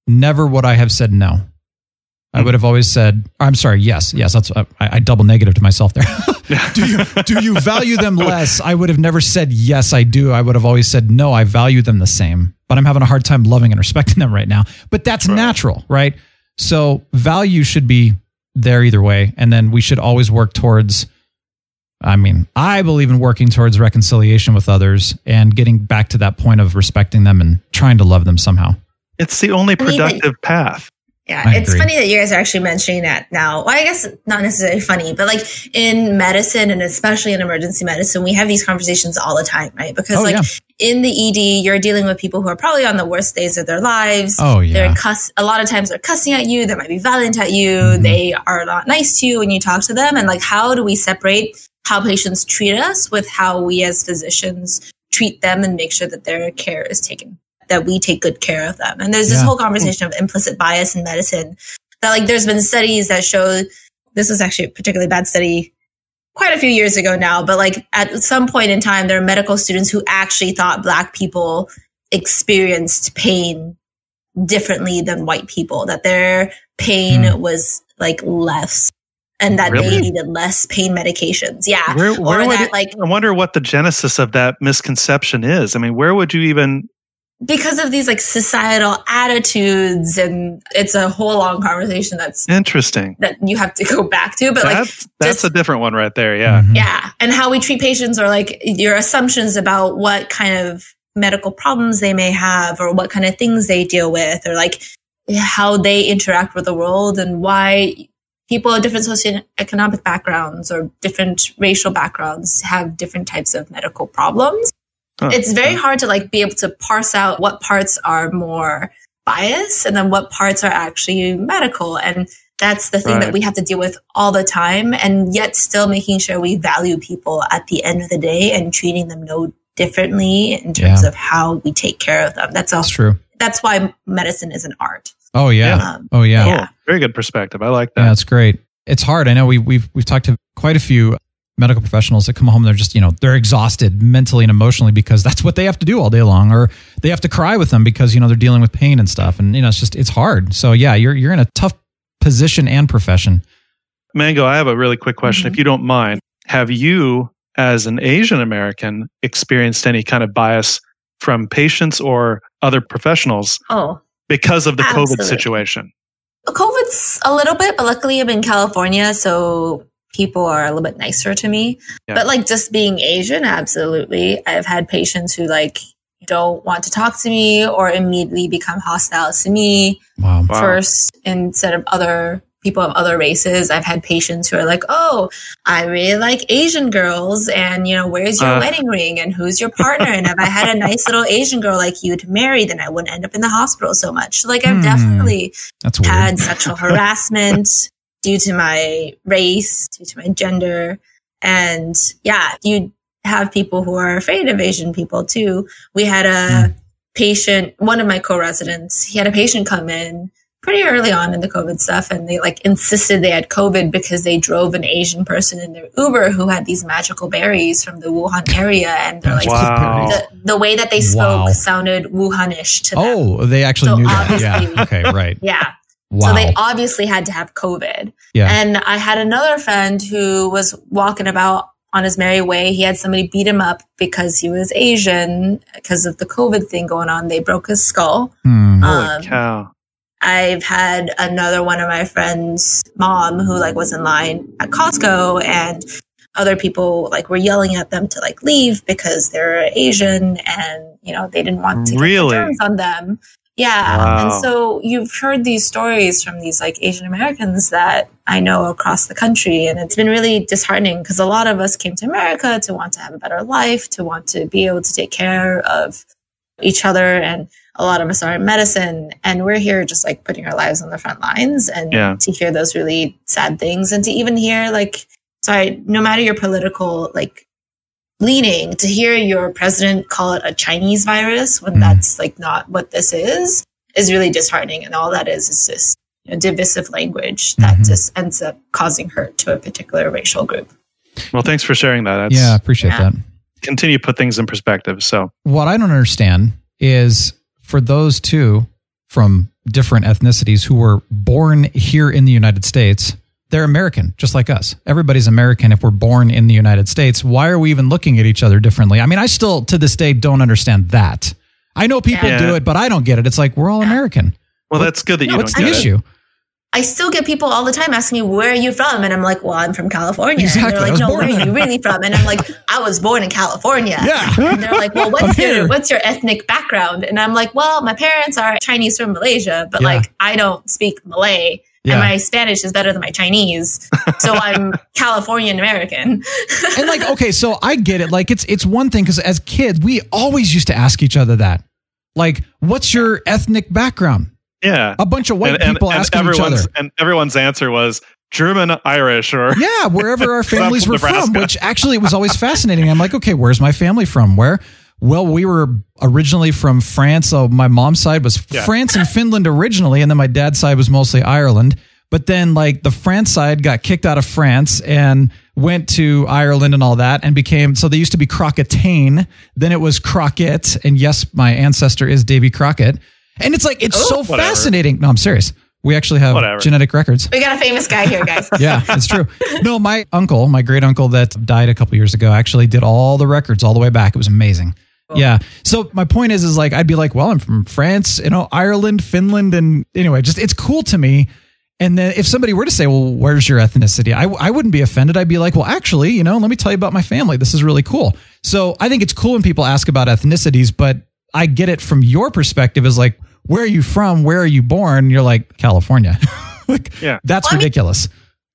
Speaker 1: Never would I have said no. I would have always said, I'm sorry, yes, yes. That's uh, I, I double negative to myself there. do you do you value them less? I would have never said yes, I do. I would have always said no, I value them the same. But I'm having a hard time loving and respecting them right now. But that's natural, right? So value should be there either way, and then we should always work towards. I mean, I believe in working towards reconciliation with others and getting back to that point of respecting them and trying to love them somehow.
Speaker 2: It's the only
Speaker 3: I mean,
Speaker 2: productive path.
Speaker 3: Yeah,
Speaker 1: I
Speaker 3: it's
Speaker 1: agree.
Speaker 3: funny that you guys are actually mentioning that now. Well, I guess not necessarily funny, but like in medicine and especially in emergency medicine, we have these conversations all the time, right? Because
Speaker 1: Oh,
Speaker 3: like
Speaker 1: yeah.
Speaker 3: In the ED, you're dealing with people who are probably on the worst days of their lives.
Speaker 1: Oh, yeah.
Speaker 3: They're cuss a lot of times they're cussing at you, they might be violent at you,
Speaker 1: Mm-hmm.
Speaker 3: they are not nice to you when you talk to them. And like how do we separate how patients treat us with how we as physicians treat them and make sure that their care is taken that we take good care of them. And there's this
Speaker 1: Yeah.
Speaker 3: whole conversation of implicit bias in medicine that like there's been studies that show this was actually a particularly bad study quite a few years ago now, but like at some point in time, there are medical students who actually thought black people experienced pain differently than white people, that their pain
Speaker 1: Hmm.
Speaker 3: was like less and that they needed less pain medications. Yeah.
Speaker 2: Where, where
Speaker 3: or that
Speaker 2: it-
Speaker 3: like
Speaker 2: I wonder what the genesis of that misconception is. I mean, where would you even?
Speaker 3: Because of these like societal attitudes and it's a whole long conversation that's
Speaker 2: Interesting.
Speaker 3: that you have to go back to but like
Speaker 2: that's that's
Speaker 3: just-
Speaker 2: a different one right there. Yeah.
Speaker 1: Mhm.
Speaker 3: yeah and how we treat patients or like your assumptions about what kind of medical problems they may have or what kind of things they deal with or like how they interact with the world and why people of different socioeconomic backgrounds or different racial backgrounds have different types of medical problems
Speaker 2: Huh.
Speaker 3: it's very hard to like be able to parse out what parts are more bias and then what parts are actually medical and that's the thing
Speaker 2: Right.
Speaker 3: that we have to deal with all the time and yet still making sure we value people at the end of the day and treating them no differently in terms
Speaker 1: Yeah.
Speaker 3: of how we take care of them that's all
Speaker 1: That's true.
Speaker 3: that's why medicine is an art
Speaker 1: Oh yeah.
Speaker 3: Um,
Speaker 1: Oh yeah.
Speaker 3: yeah.
Speaker 2: Cool. Very good perspective. I like that.
Speaker 1: Yeah, it's great. It's hard. I know we, we've we've talked to quite a few medical professionals that come home. They're just you know they're exhausted mentally and emotionally because that's what they have to do all day long, or they have to cry with them because you know they're dealing with pain and stuff. And you know it's just it's hard. So yeah, you're you're in a tough position and profession.
Speaker 2: Mango, I have a really quick question,
Speaker 3: Mm-hmm.
Speaker 2: if you don't mind. Have you, as an Asian American, experienced any kind of bias from patients or other professionals
Speaker 3: oh
Speaker 2: because of the COVID situation?
Speaker 3: COVID's a little bit, but luckily I'm in California, so people are a little bit nicer to me.
Speaker 2: Yeah.
Speaker 3: But like just being Asian, absolutely. I've had patients who like don't want to talk to me or immediately become hostile to me
Speaker 1: Wow.
Speaker 2: Wow.
Speaker 3: first instead of other people of other races. I've had patients who are like, "Oh, I really like Asian girls, and you know, where's your
Speaker 2: Uh.
Speaker 3: wedding ring and who's your partner? and if I had a nice little Asian girl like you to marry, then I wouldn't end up in the hospital so much." Like I've
Speaker 1: Hmm.
Speaker 3: definitely
Speaker 1: That's weird.
Speaker 3: had sexual harassment due to my race, due to my gender. And yeah, you have people who are afraid of Asian people too. We had a hmm. patient, one of my co-residents, he had a patient come in pretty early on in the COVID stuff and they like insisted they had COVID because they drove an Asian person in their Uber who had these magical berries from the Wuhan area. And they're like,
Speaker 2: Wow.
Speaker 3: the, the way that they spoke
Speaker 1: Wow.
Speaker 3: sounded Wuhanish to them.
Speaker 1: Oh, they actually
Speaker 3: So
Speaker 1: knew that. Yeah. Okay. Right.
Speaker 3: Yeah.
Speaker 1: Wow.
Speaker 3: So they obviously had to have COVID.
Speaker 1: Yeah.
Speaker 3: And I had another friend who was walking about on his merry way. He had somebody beat him up because he was Asian because of the COVID thing going on. They broke his skull.
Speaker 2: Holy
Speaker 3: Um,
Speaker 2: cow.
Speaker 3: I've had another one of my friends' mom who like was in line at Costco and other people like were yelling at them to like leave because they're Asian and you know they didn't want to get the
Speaker 2: Really?
Speaker 3: germs on them. Yeah.
Speaker 2: Wow.
Speaker 3: And so you've heard these stories from these like Asian Americans that I know across the country. And it's been really disheartening because a lot of us came to America to want to have a better life, to want to be able to take care of each other. And a lot of us are in medicine and we're here just like putting our lives on the front lines and
Speaker 2: Yeah.
Speaker 3: to hear those really sad things and to even hear like, sorry, no matter your political like leaning to hear your president call it a Chinese virus when
Speaker 1: Mm.
Speaker 3: that's like not what this is is really disheartening. And all that is is just you know, divisive language that
Speaker 1: Mhm.
Speaker 3: just ends up causing hurt to a particular racial group.
Speaker 2: Well, thanks for sharing that. That's,
Speaker 1: yeah. I appreciate
Speaker 3: Yeah.
Speaker 1: that.
Speaker 2: Continue to put things in perspective. So,
Speaker 1: What I don't understand is for those two from different ethnicities who were born here in the United States, they're American, just like us. Everybody's American if we're born in the United States. Why are we even looking at each other differently? I mean, I still to this day don't understand that. I know people
Speaker 2: Yeah.
Speaker 1: do it, but I don't get it. It's like we're all American.
Speaker 2: well, that's good that you
Speaker 1: What's
Speaker 2: don't
Speaker 1: the
Speaker 2: get it.
Speaker 1: issue?
Speaker 3: I still get people all the time asking me, where are you from? And I'm like, well, I'm from California.
Speaker 1: Exactly.
Speaker 3: And they're like, no, where are you really from? And I'm like, I was born in California.
Speaker 1: Yeah.
Speaker 3: And they're like, well, what's your, what's your ethnic background? And I'm like, well, my parents are Chinese from Malaysia, but
Speaker 1: Yeah.
Speaker 3: like, I don't speak Malay.
Speaker 1: Yeah.
Speaker 3: And my Spanish is better than my Chinese. So I'm Californian American.
Speaker 1: and like okay so i get it like it's it's one thing because as kids we always used to ask each other that like what's your ethnic background
Speaker 2: Yeah.
Speaker 1: a bunch of white
Speaker 2: and, and,
Speaker 1: people
Speaker 2: and
Speaker 1: asking each other
Speaker 2: everyone's and everyone's answer was German, Irish, or
Speaker 1: yeah wherever our families
Speaker 2: from
Speaker 1: were from which actually it was always fascinating i'm like okay where's my family from where well we were originally from france so my mom's side was
Speaker 2: Yeah.
Speaker 1: france and finland originally and then my dad's side was mostly ireland but then like the france side got kicked out of france and went to ireland and all that and became so they used to be crocketane then it was crockett and yes my ancestor is davy crockett and it's like it's oh. so
Speaker 2: Oh, whatever.
Speaker 1: fascinating no i'm serious we actually have
Speaker 2: Whatever.
Speaker 1: genetic records
Speaker 3: we got a famous guy here, guys.
Speaker 1: yeah, it's true. No, my uncle, my great uncle that died a couple years ago, actually did all the records all the way back. It was amazing. Yeah. So my point is, is like I'd be like, well, I'm from France, you know, Ireland, Finland, and anyway, just it's cool to me. And then if somebody were to say, well, where's your ethnicity? I, I wouldn't be offended. I'd be like, well, actually, you know, let me tell you about my family. This is really cool. So I think it's cool when people ask about ethnicities, but I get it from your perspective is like, where are you from? Where are you born? You're like, California. like,
Speaker 2: Yeah.
Speaker 1: that's
Speaker 3: Well, I mean-
Speaker 1: ridiculous.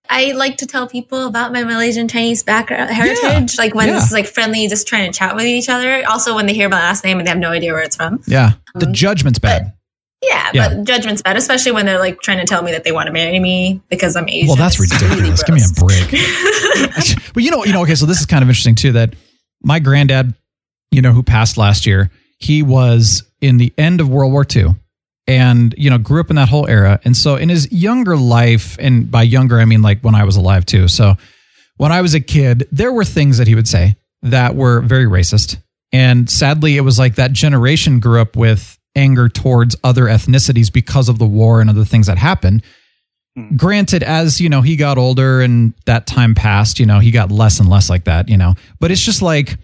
Speaker 3: I like to tell people about my Malaysian Chinese background heritage, like when
Speaker 1: yeah.
Speaker 3: it's like friendly, just trying to chat with each other. Also, when they hear my last name and they have no idea where it's from.
Speaker 1: Yeah. The um, judgment's bad.
Speaker 3: Yeah,
Speaker 1: Yeah.
Speaker 3: but judgment's bad, especially when they're like trying to tell me that they want to marry me because I'm Asian.
Speaker 1: Well, that's
Speaker 3: It's really
Speaker 1: ridiculous. Give me a break. but you know, you know, okay, so this is kind of interesting too that my granddad, you know, who passed last year, he was in the end of World War II and, you know, grew up in that whole era. And so in his younger life, and by younger, I mean like when I was alive too. So when I was a kid, there were things that he would say that were very racist. And sadly, it was like that generation grew up with anger towards other ethnicities because of the war and other things that happened hmm. granted as you know he got older and that time passed you know he got less and less like that you know but it's just like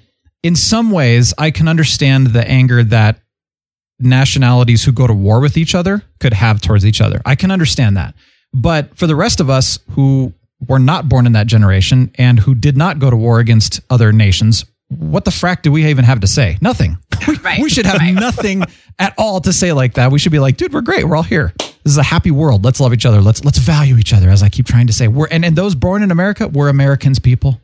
Speaker 1: in some ways i can understand the anger that nationalities who go to war with each other could have towards each other i can understand that but for the rest of us who were not born in that generation and who did not go to war against other nations what the frack do we even have to say nothing we,
Speaker 3: Right,
Speaker 1: we should have
Speaker 3: right.
Speaker 1: nothing at all to say like that. We should be like, dude, we're great. We're all here. This is a happy world. Let's love each other. Let's let's value each other. As I keep trying to say, we're and, and those born in America, we're Americans, people.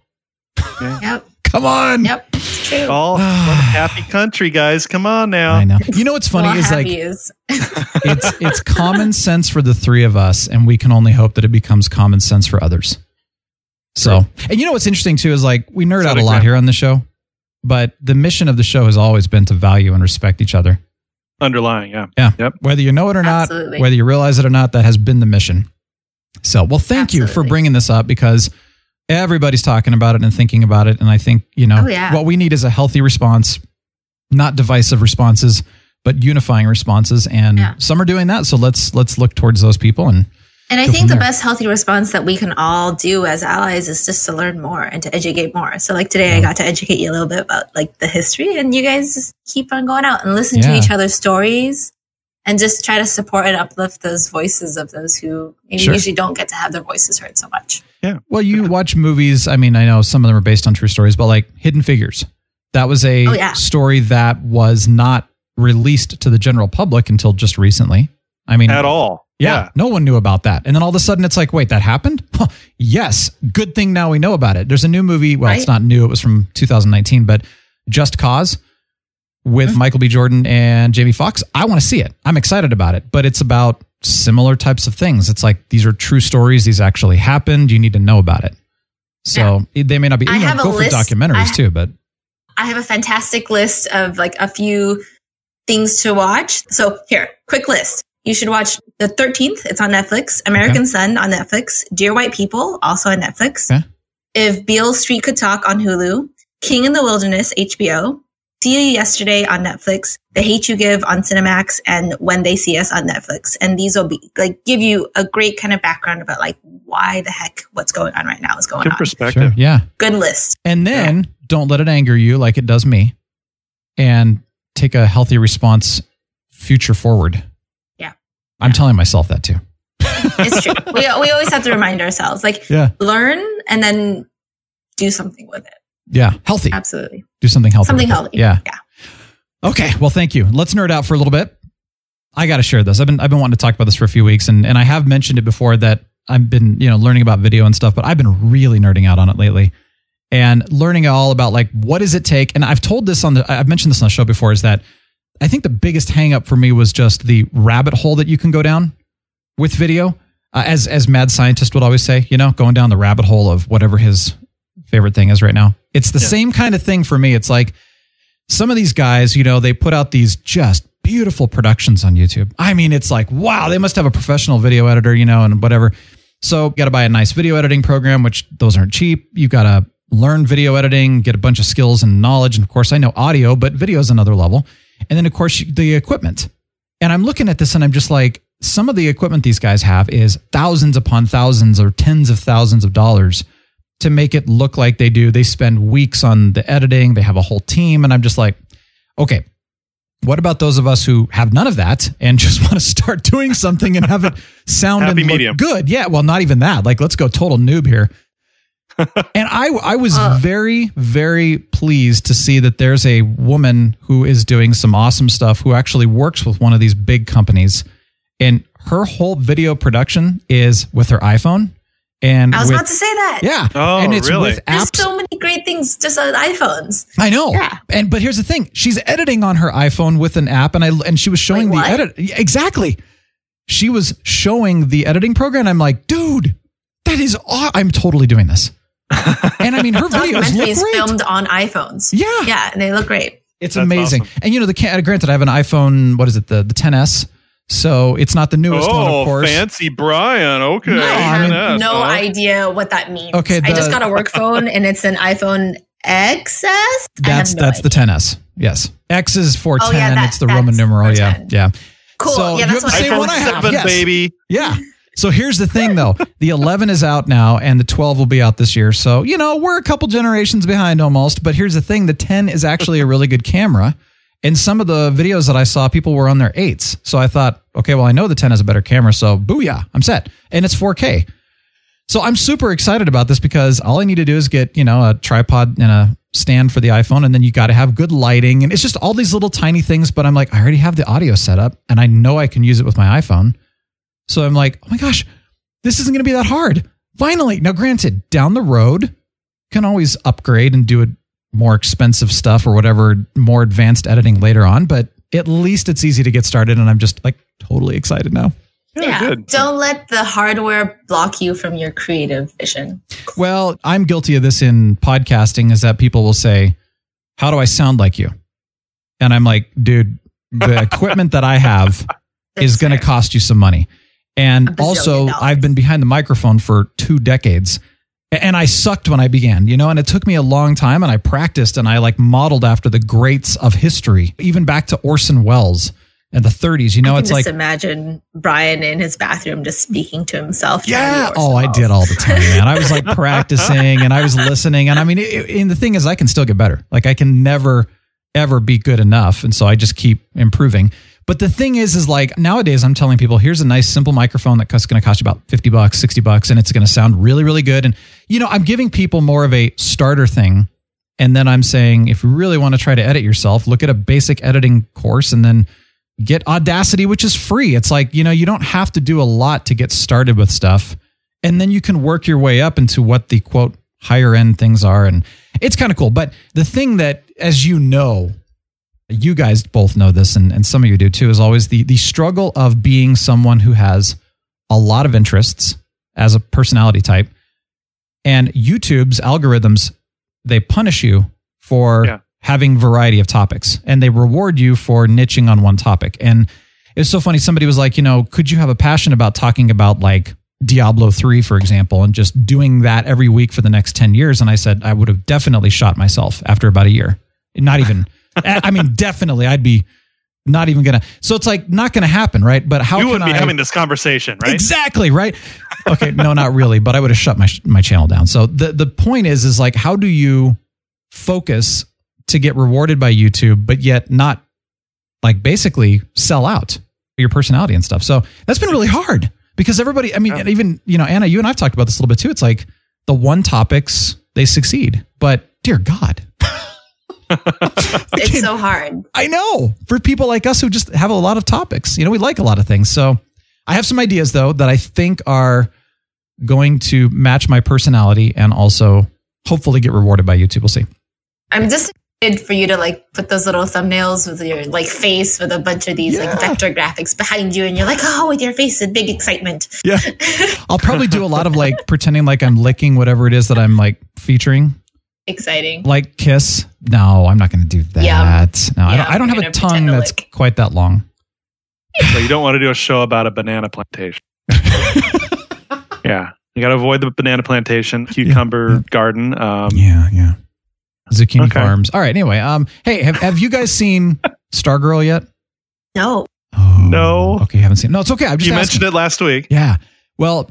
Speaker 3: Yep.
Speaker 1: Come on.
Speaker 3: Yep. It's true.
Speaker 2: Oh, All happy country, guys. Come on now.
Speaker 1: I know. You know what's funny
Speaker 3: Well,
Speaker 1: is like
Speaker 3: is.
Speaker 1: it's it's common sense for the three of us, and we can only hope that it becomes common sense for others. So, and you know what's interesting too is like we nerd
Speaker 2: So
Speaker 1: out a lot here on the show, but the mission of the show has always been to value and respect each other.
Speaker 2: Underlying, yeah.
Speaker 1: Yeah.
Speaker 2: Yep.
Speaker 1: Whether you know it or not,
Speaker 3: Absolutely.
Speaker 1: whether you realize it or not, that has been the mission. So, well, thank you for bringing this up because everybody's talking about it and thinking about it. And I think, you know,
Speaker 3: Oh, yeah.
Speaker 1: what we need is a healthy response, not divisive responses, but unifying responses. And
Speaker 3: Yeah.
Speaker 1: some are doing that. So let's let's look towards those people and
Speaker 3: And I think the
Speaker 1: there.
Speaker 3: best healthy response that we can all do as allies is just to learn more and to educate more. So like today I got to educate you a little bit about like the history and you guys just keep on going out and listen
Speaker 1: Yeah.
Speaker 3: to each other's stories and just try to support and uplift those voices of those who maybe
Speaker 1: Sure.
Speaker 3: usually don't get to have their voices heard so much. Yeah.
Speaker 1: Well, you watch movies. I mean, I know some of them are based on true stories, but like Hidden Figures, that was a
Speaker 3: Oh, yeah.
Speaker 1: story that was not released to the general public until just recently. I mean,
Speaker 2: At all.
Speaker 1: Yeah, no one knew about that. And then all of a sudden it's like, wait, that happened? Huh, yes, good thing now we know about it. There's a new movie. Well, it's not new, it was from 2019, but Just Cause with
Speaker 3: Mm-hmm.
Speaker 1: Michael B. Jordan and Jamie Foxx. I want to see it. I'm excited about it, but it's about similar types of things. It's like these are true stories, these actually happened. You need to know about it. So they may not be,
Speaker 3: I
Speaker 1: you know,
Speaker 3: have a
Speaker 1: go for
Speaker 3: list.
Speaker 1: documentaries
Speaker 3: I-
Speaker 1: too, but
Speaker 3: I have a fantastic list of like a few things to watch. So here, quick list. You should watch The 13th. It's on Netflix. American Son on Netflix. Dear White People also on Netflix.
Speaker 1: Okay.
Speaker 3: If Beale Street Could Talk on Hulu. King in the Wilderness, HBO. See You Yesterday on Netflix. The Hate You Give on Cinemax and When They See Us on Netflix. And these will be like give you a great kind of background about like why the heck what's going on right now is going
Speaker 2: Good
Speaker 3: on.
Speaker 2: perspective.
Speaker 1: sure. Yeah.
Speaker 3: Good list.
Speaker 1: And then don't let it anger you like it does me and take a healthy response future forward.
Speaker 3: Yeah.
Speaker 1: I'm telling myself that too.
Speaker 3: It's true. we, we always have to remind ourselves like
Speaker 1: Yeah.
Speaker 3: learn and then do something with it.
Speaker 1: Yeah. Healthy.
Speaker 3: Absolutely.
Speaker 1: Do something healthy.
Speaker 3: Something healthy.
Speaker 1: Yeah.
Speaker 3: Yeah.
Speaker 1: Okay. Well, thank you. Let's nerd out for a little bit. I got to share this. I've been I've been wanting to talk about this for a few weeks, and and I have mentioned it before that I've been you know learning about video and stuff, but I've been really nerding out on it lately, and learning all about like what does it take. And I've told this on the I've mentioned this on the show before is that I think the biggest hang up for me was just the rabbit hole that you can go down with video. Uh, as as mad scientist would always say, you know, going down the rabbit hole of whatever his favorite thing is right now. It's the same kind of thing for me. It's like some of these guys, you know, they put out these just beautiful productions on YouTube. I mean, it's like, wow, they must have a professional video editor, you know, and whatever. So, you got to buy a nice video editing program, which those aren't cheap. You got to learn video editing, get a bunch of skills and knowledge. And of course, I know audio, but video is another level. And then, of course, the equipment. And I'm looking at this and I'm just like, some of the equipment these guys have is thousands upon thousands or tens of thousands of dollars to make it look like they do. They spend weeks on the editing, they have a whole team. And I'm just like, okay, what about those of us who have none of that and just want to start doing something and have it sound
Speaker 2: Happy
Speaker 1: and look
Speaker 2: medium.
Speaker 1: good? Yeah, well, not even that. Like, let's go total noob here. and I, I was uh. very, very pleased to see that there's a woman who is doing some awesome stuff who actually works with one of these big companies. And her whole video production is with her iPhone. And
Speaker 3: I was
Speaker 1: with,
Speaker 3: about to say that.
Speaker 1: yeah,
Speaker 2: Oh,
Speaker 1: and it's
Speaker 2: really?
Speaker 1: with
Speaker 3: There's so many great things just on iPhones.
Speaker 1: I know.
Speaker 3: Yeah.
Speaker 1: And but here's the thing: she's editing on her iPhone with an app, and I and she was showing
Speaker 3: Wait,
Speaker 1: the
Speaker 3: what?
Speaker 1: edit Yeah, exactly. She was showing the editing program. I'm like, dude, that is. Aw- I'm totally doing this. and I mean, her videos look
Speaker 3: Documentaries
Speaker 1: great.
Speaker 3: filmed on iPhones.
Speaker 1: Yeah.
Speaker 3: Yeah, and they look great.
Speaker 1: It's
Speaker 2: That's
Speaker 1: amazing.
Speaker 2: awesome.
Speaker 1: And you know, the ca- granted, I have an iPhone. What is it? The the 10s. So it's not the newest one,
Speaker 2: Oh,
Speaker 1: of course.
Speaker 2: fancy Brian. Okay.
Speaker 1: No, I mean-
Speaker 2: Yes,
Speaker 3: no
Speaker 2: huh?
Speaker 3: idea what that means.
Speaker 1: Okay,
Speaker 3: I just got a work phone and it's an iPhone XS.
Speaker 1: That's
Speaker 3: no
Speaker 1: that's the
Speaker 3: idea.
Speaker 1: 10s. Yes, X is 410.
Speaker 3: Oh, yeah, that-
Speaker 1: it's the Roman numeral. Yeah,
Speaker 3: 410.
Speaker 1: yeah.
Speaker 3: Cool.
Speaker 1: So
Speaker 3: yeah,
Speaker 1: you
Speaker 3: that's
Speaker 1: have
Speaker 3: what
Speaker 1: the same one I have.
Speaker 2: 7,
Speaker 1: yes.
Speaker 2: baby.
Speaker 1: Yeah. So here's the thing though. The 11 is out now and the 12 will be out this year. So, you know, we're a couple generations behind almost, but here's the thing, the 10 is actually a really good camera. And some of the videos that I saw, people were on their 8s. So I thought, okay, well, I know the 10 has a better camera, so booyah, I'm set. And it's 4K. So I'm super excited about this because all I need to do is get, you know, a tripod and a stand for the iPhone, and then you got to have good lighting, and it's just all these little tiny things. But I'm like, I already have the audio set up, and I know I can use it with my iPhone. So I'm like, oh my gosh, this isn't going to be that hard. Finally, now granted, down the road, can always upgrade and do it more expensive stuff or whatever more advanced editing later on, but at least it's easy to get started, and I'm just like totally excited now.
Speaker 4: Yeah,
Speaker 2: good.
Speaker 4: don't let the hardware block you from your creative vision.
Speaker 1: Well, I'm guilty of this in podcasting is that people will say, How do I sound like you? And I'm like, dude, the equipment that I have is going to cost you some money. And also,
Speaker 4: dollars.
Speaker 1: I've been behind the microphone for two decades. And I sucked when I began, you know, and it took me a long time and I practiced and I like modeled after the greats of history, even back to Orson Welles in the 30s. You know, it's
Speaker 4: just
Speaker 1: like,
Speaker 4: imagine Brian in his bathroom just speaking to himself. to
Speaker 1: Yeah.
Speaker 4: be
Speaker 1: Oh, I did all the time, man. I was like practicing and I was listening. And I mean, it, and the thing is, I can still get better. Like I can never, ever be good enough. And so I just keep improving. But the thing is, is like nowadays I'm telling people, here's a nice simple microphone that's going to cost you about 50 bucks, 60 bucks, and it's going to sound really, really good. And, you know, I'm giving people more of a starter thing. And then I'm saying, if you really want to try to edit yourself, look at a basic editing course and then get Audacity, which is free. It's like, you know, you don't have to do a lot to get started with stuff. And then you can work your way up into what the quote higher end things are. And it's kind of cool. But the thing that, as you know, you guys both know this, and, and some of you do too, is always the the struggle of being someone who has a lot of interests as a personality type. And YouTube's algorithms, they punish you for
Speaker 2: Yeah.
Speaker 1: having variety of topics and they reward you for niching on one topic. And it's so funny. Somebody was like, you know, could you have a passion about talking about like Diablo 3, for example, and just doing that every week for the next 10 years? And I said, I would have definitely shot myself after about a year. Not even, I mean, definitely, I'd be not even gonna. So it's like not gonna happen, right? But how
Speaker 2: you wouldn't be
Speaker 1: I?
Speaker 2: having this conversation, right?
Speaker 1: Exactly, right? Okay, no, not really, but I would have shut my my channel down. So the the point is is like how do you focus to get rewarded by YouTube but yet not like basically sell out your personality and stuff. So that's been really hard because everybody, I mean, and even, you know, Anna, you and I've talked about this a little bit too. It's like the one topics they succeed, but dear God,
Speaker 4: It's so hard.
Speaker 1: I know for people like us who just have a lot of topics. You know, we like a lot of things. So I have some ideas though that I think are going to match my personality and also hopefully get rewarded by YouTube. We'll see.
Speaker 4: I'm just excited for you to like put those little thumbnails with your like face with a bunch of these like vector graphics behind you, and you're like, oh, with your face with big excitement.
Speaker 1: Yeah. I'll probably do a lot of like pretending like I'm licking whatever it is that I'm like featuring,
Speaker 4: Exciting.
Speaker 1: like Kiss. No, I'm not going to do that.
Speaker 4: Yeah.
Speaker 1: No, I don't, I don't have a tongue
Speaker 4: to
Speaker 1: that's
Speaker 4: lick.
Speaker 1: quite that long.
Speaker 2: So you don't want to do a show about a banana plantation. yeah. You got to avoid the banana plantation, cucumber garden. Um,
Speaker 1: Yeah, yeah. Zucchini
Speaker 2: Okay.
Speaker 1: farms. All right. Anyway, um, hey, have, have you guys seen Stargirl yet?
Speaker 4: No.
Speaker 1: Oh,
Speaker 2: No.
Speaker 1: Okay, haven't seen. It. No, it's okay. I'm just
Speaker 2: you
Speaker 1: asking.
Speaker 2: mentioned it last week.
Speaker 1: Yeah. Well,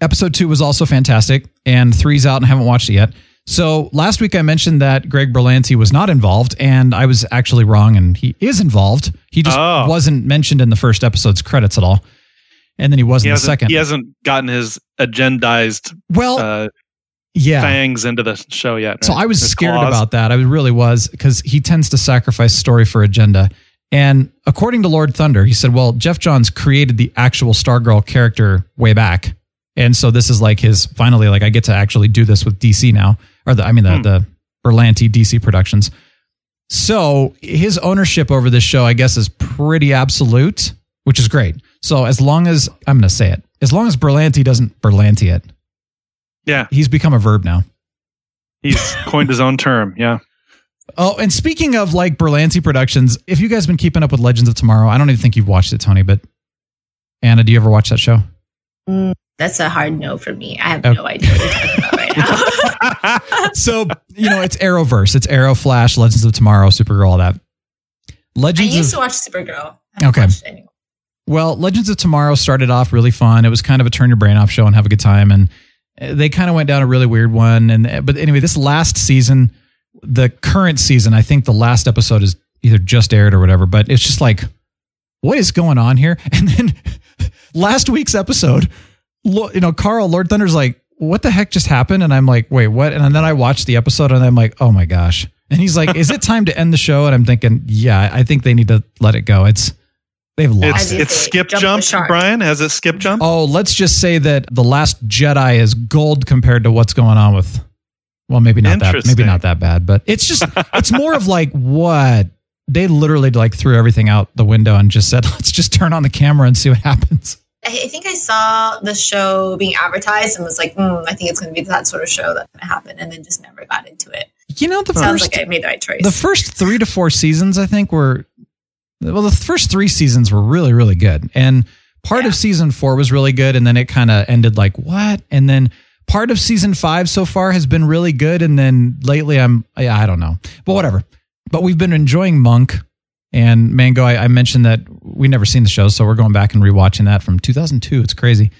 Speaker 1: episode two was also fantastic, and three's out and I haven't watched it yet. So last week I mentioned that Greg Berlanti was not involved, and I was actually wrong, and he is involved. He just
Speaker 2: Oh.
Speaker 1: wasn't mentioned in the first episode's credits at all, and then he was
Speaker 2: He
Speaker 1: in the second.
Speaker 2: he hasn't gotten his agendized
Speaker 1: well,
Speaker 2: uh,
Speaker 1: yeah.
Speaker 2: fangs into the show yet.
Speaker 1: So
Speaker 2: right?
Speaker 1: I was
Speaker 2: His
Speaker 1: scared
Speaker 2: claws.
Speaker 1: about that. I really was because he tends to sacrifice story for agenda. And according to Lord Thunder, he said, "Well, Geoff Johns created the actual Stargirl character way back, and so this is like his finally like I get to actually do this with DC now, or the I mean the
Speaker 2: Hmm.
Speaker 1: the Berlanti DC Productions. So his ownership over this show, I guess, is pretty absolute, which is great. So as long as I'm going to say it, as long as Berlanti doesn't Berlanti it,
Speaker 2: Yeah.
Speaker 1: he's become a verb now.
Speaker 2: He's coined his own term. Yeah.
Speaker 1: Oh, and speaking of like Berlanti Productions, if you guys been keeping up with Legends of Tomorrow, I don't even think you've watched it, Tony, but Anna, do you ever watch that show?
Speaker 4: Mm, that's a hard no for me. I have
Speaker 1: Okay.
Speaker 4: no idea what you're talking about right now.
Speaker 1: So, you know, it's Arrowverse. It's Arrow, Flash, Legends of Tomorrow, Supergirl, all that.
Speaker 4: I
Speaker 1: Legends
Speaker 4: used
Speaker 1: of
Speaker 4: to watch Supergirl.
Speaker 1: Okay.
Speaker 4: watched it anymore.
Speaker 1: Well, Legends of Tomorrow started off really fun. It was kind of a turn your brain off show and have a good time. And uh, they kind of went down a really weird one. And uh, but anyway, this last season, the current season, I think the last episode is either just aired or whatever. But it's just like, what is going on here? And then last week's episode, you know, Carl Lord Thunder's like, what the heck just happened? And I'm like, wait, what? And then I watched the episode and I'm like, oh my gosh. And he's like, is it time to end the show? And I'm thinking, yeah, I think they need to let it go. It's, they've lost
Speaker 2: It's
Speaker 1: it.
Speaker 2: it's skip
Speaker 3: Jump the
Speaker 2: jump. Brian. Has it skip jump?
Speaker 1: Oh, let's just say that The Last Jedi is gold compared to what's going on with, well, maybe not that, maybe not that bad, but it's just, it's more of like what they literally like threw everything out the window and just said, let's just turn on the camera and see what happens.
Speaker 3: I I think I saw the show being advertised and was like, mm, I think it's going to be that sort of show that's going to happen, and then just never got into it.
Speaker 1: You know, the
Speaker 3: Sounds
Speaker 1: first,
Speaker 3: like I made the right choice.
Speaker 1: the first three to four seasons, I think, were well, the first three seasons were really, really good. And part
Speaker 3: Yeah.
Speaker 1: of season four was really good. And then it kind of ended like, what? And then part of season five so far has been really good. And then lately, I'm, yeah, I don't know, but whatever. But we've been enjoying Monk and Mango. I, I mentioned that we never seen the show. So we're going back and rewatching that from 2002. It's crazy.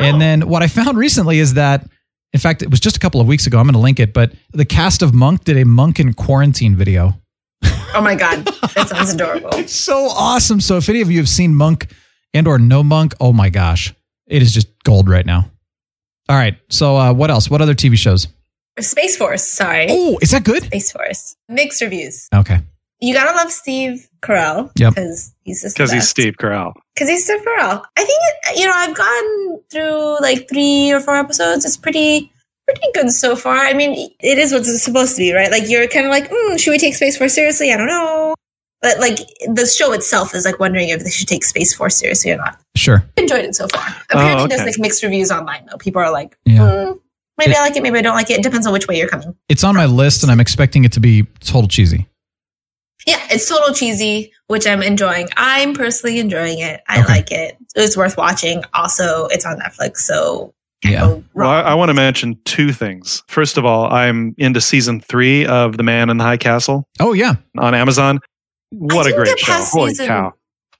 Speaker 1: And
Speaker 3: Oh.
Speaker 1: then what I found recently is that, in fact, it was just a couple of weeks ago. I'm going to link it, but the cast of Monk did a Monk in quarantine video.
Speaker 3: oh my god, that sounds adorable.
Speaker 1: It's so awesome. So if any of you have seen Monk and or no Monk, oh my gosh, it is just gold right now. All right. So uh, what else? What other TV shows?
Speaker 3: Space Force. Sorry,
Speaker 1: Oh, is that good?
Speaker 3: Space Force. Mixed reviews.
Speaker 1: Okay.
Speaker 3: You gotta love Steve Carell
Speaker 1: Yep.
Speaker 3: because he's just
Speaker 2: Because he's Steve Carell.
Speaker 3: Because he's Steve Carell. I think it, you know I've gone through like three or four episodes. It's pretty pretty good so far. I mean, it is what it's supposed to be, right? Like you're kind of like, mm, should we take Space Force seriously? I don't know. But like the show itself is like wondering if they should take Space Force seriously or not.
Speaker 1: Sure.
Speaker 3: Enjoyed it so far. Apparently,
Speaker 2: Oh, okay.
Speaker 3: there's like mixed reviews online though. People are like,
Speaker 1: Yeah.
Speaker 3: mm, maybe I like it, maybe I don't like it. It depends on which way you're coming.
Speaker 1: It's on my list and I'm expecting it to be total cheesy.
Speaker 3: Yeah, it's total cheesy, which I'm enjoying. I'm personally enjoying it. I
Speaker 1: Okay.
Speaker 3: like it. It's worth watching. Also, it's on Netflix, so
Speaker 1: Yeah.
Speaker 2: Well. I, I want to mention two things. First of all, I'm into season three of The Man in the High Castle
Speaker 1: Oh, yeah.
Speaker 2: on Amazon. What a great show!
Speaker 3: past
Speaker 2: Holy
Speaker 3: season-
Speaker 2: cow!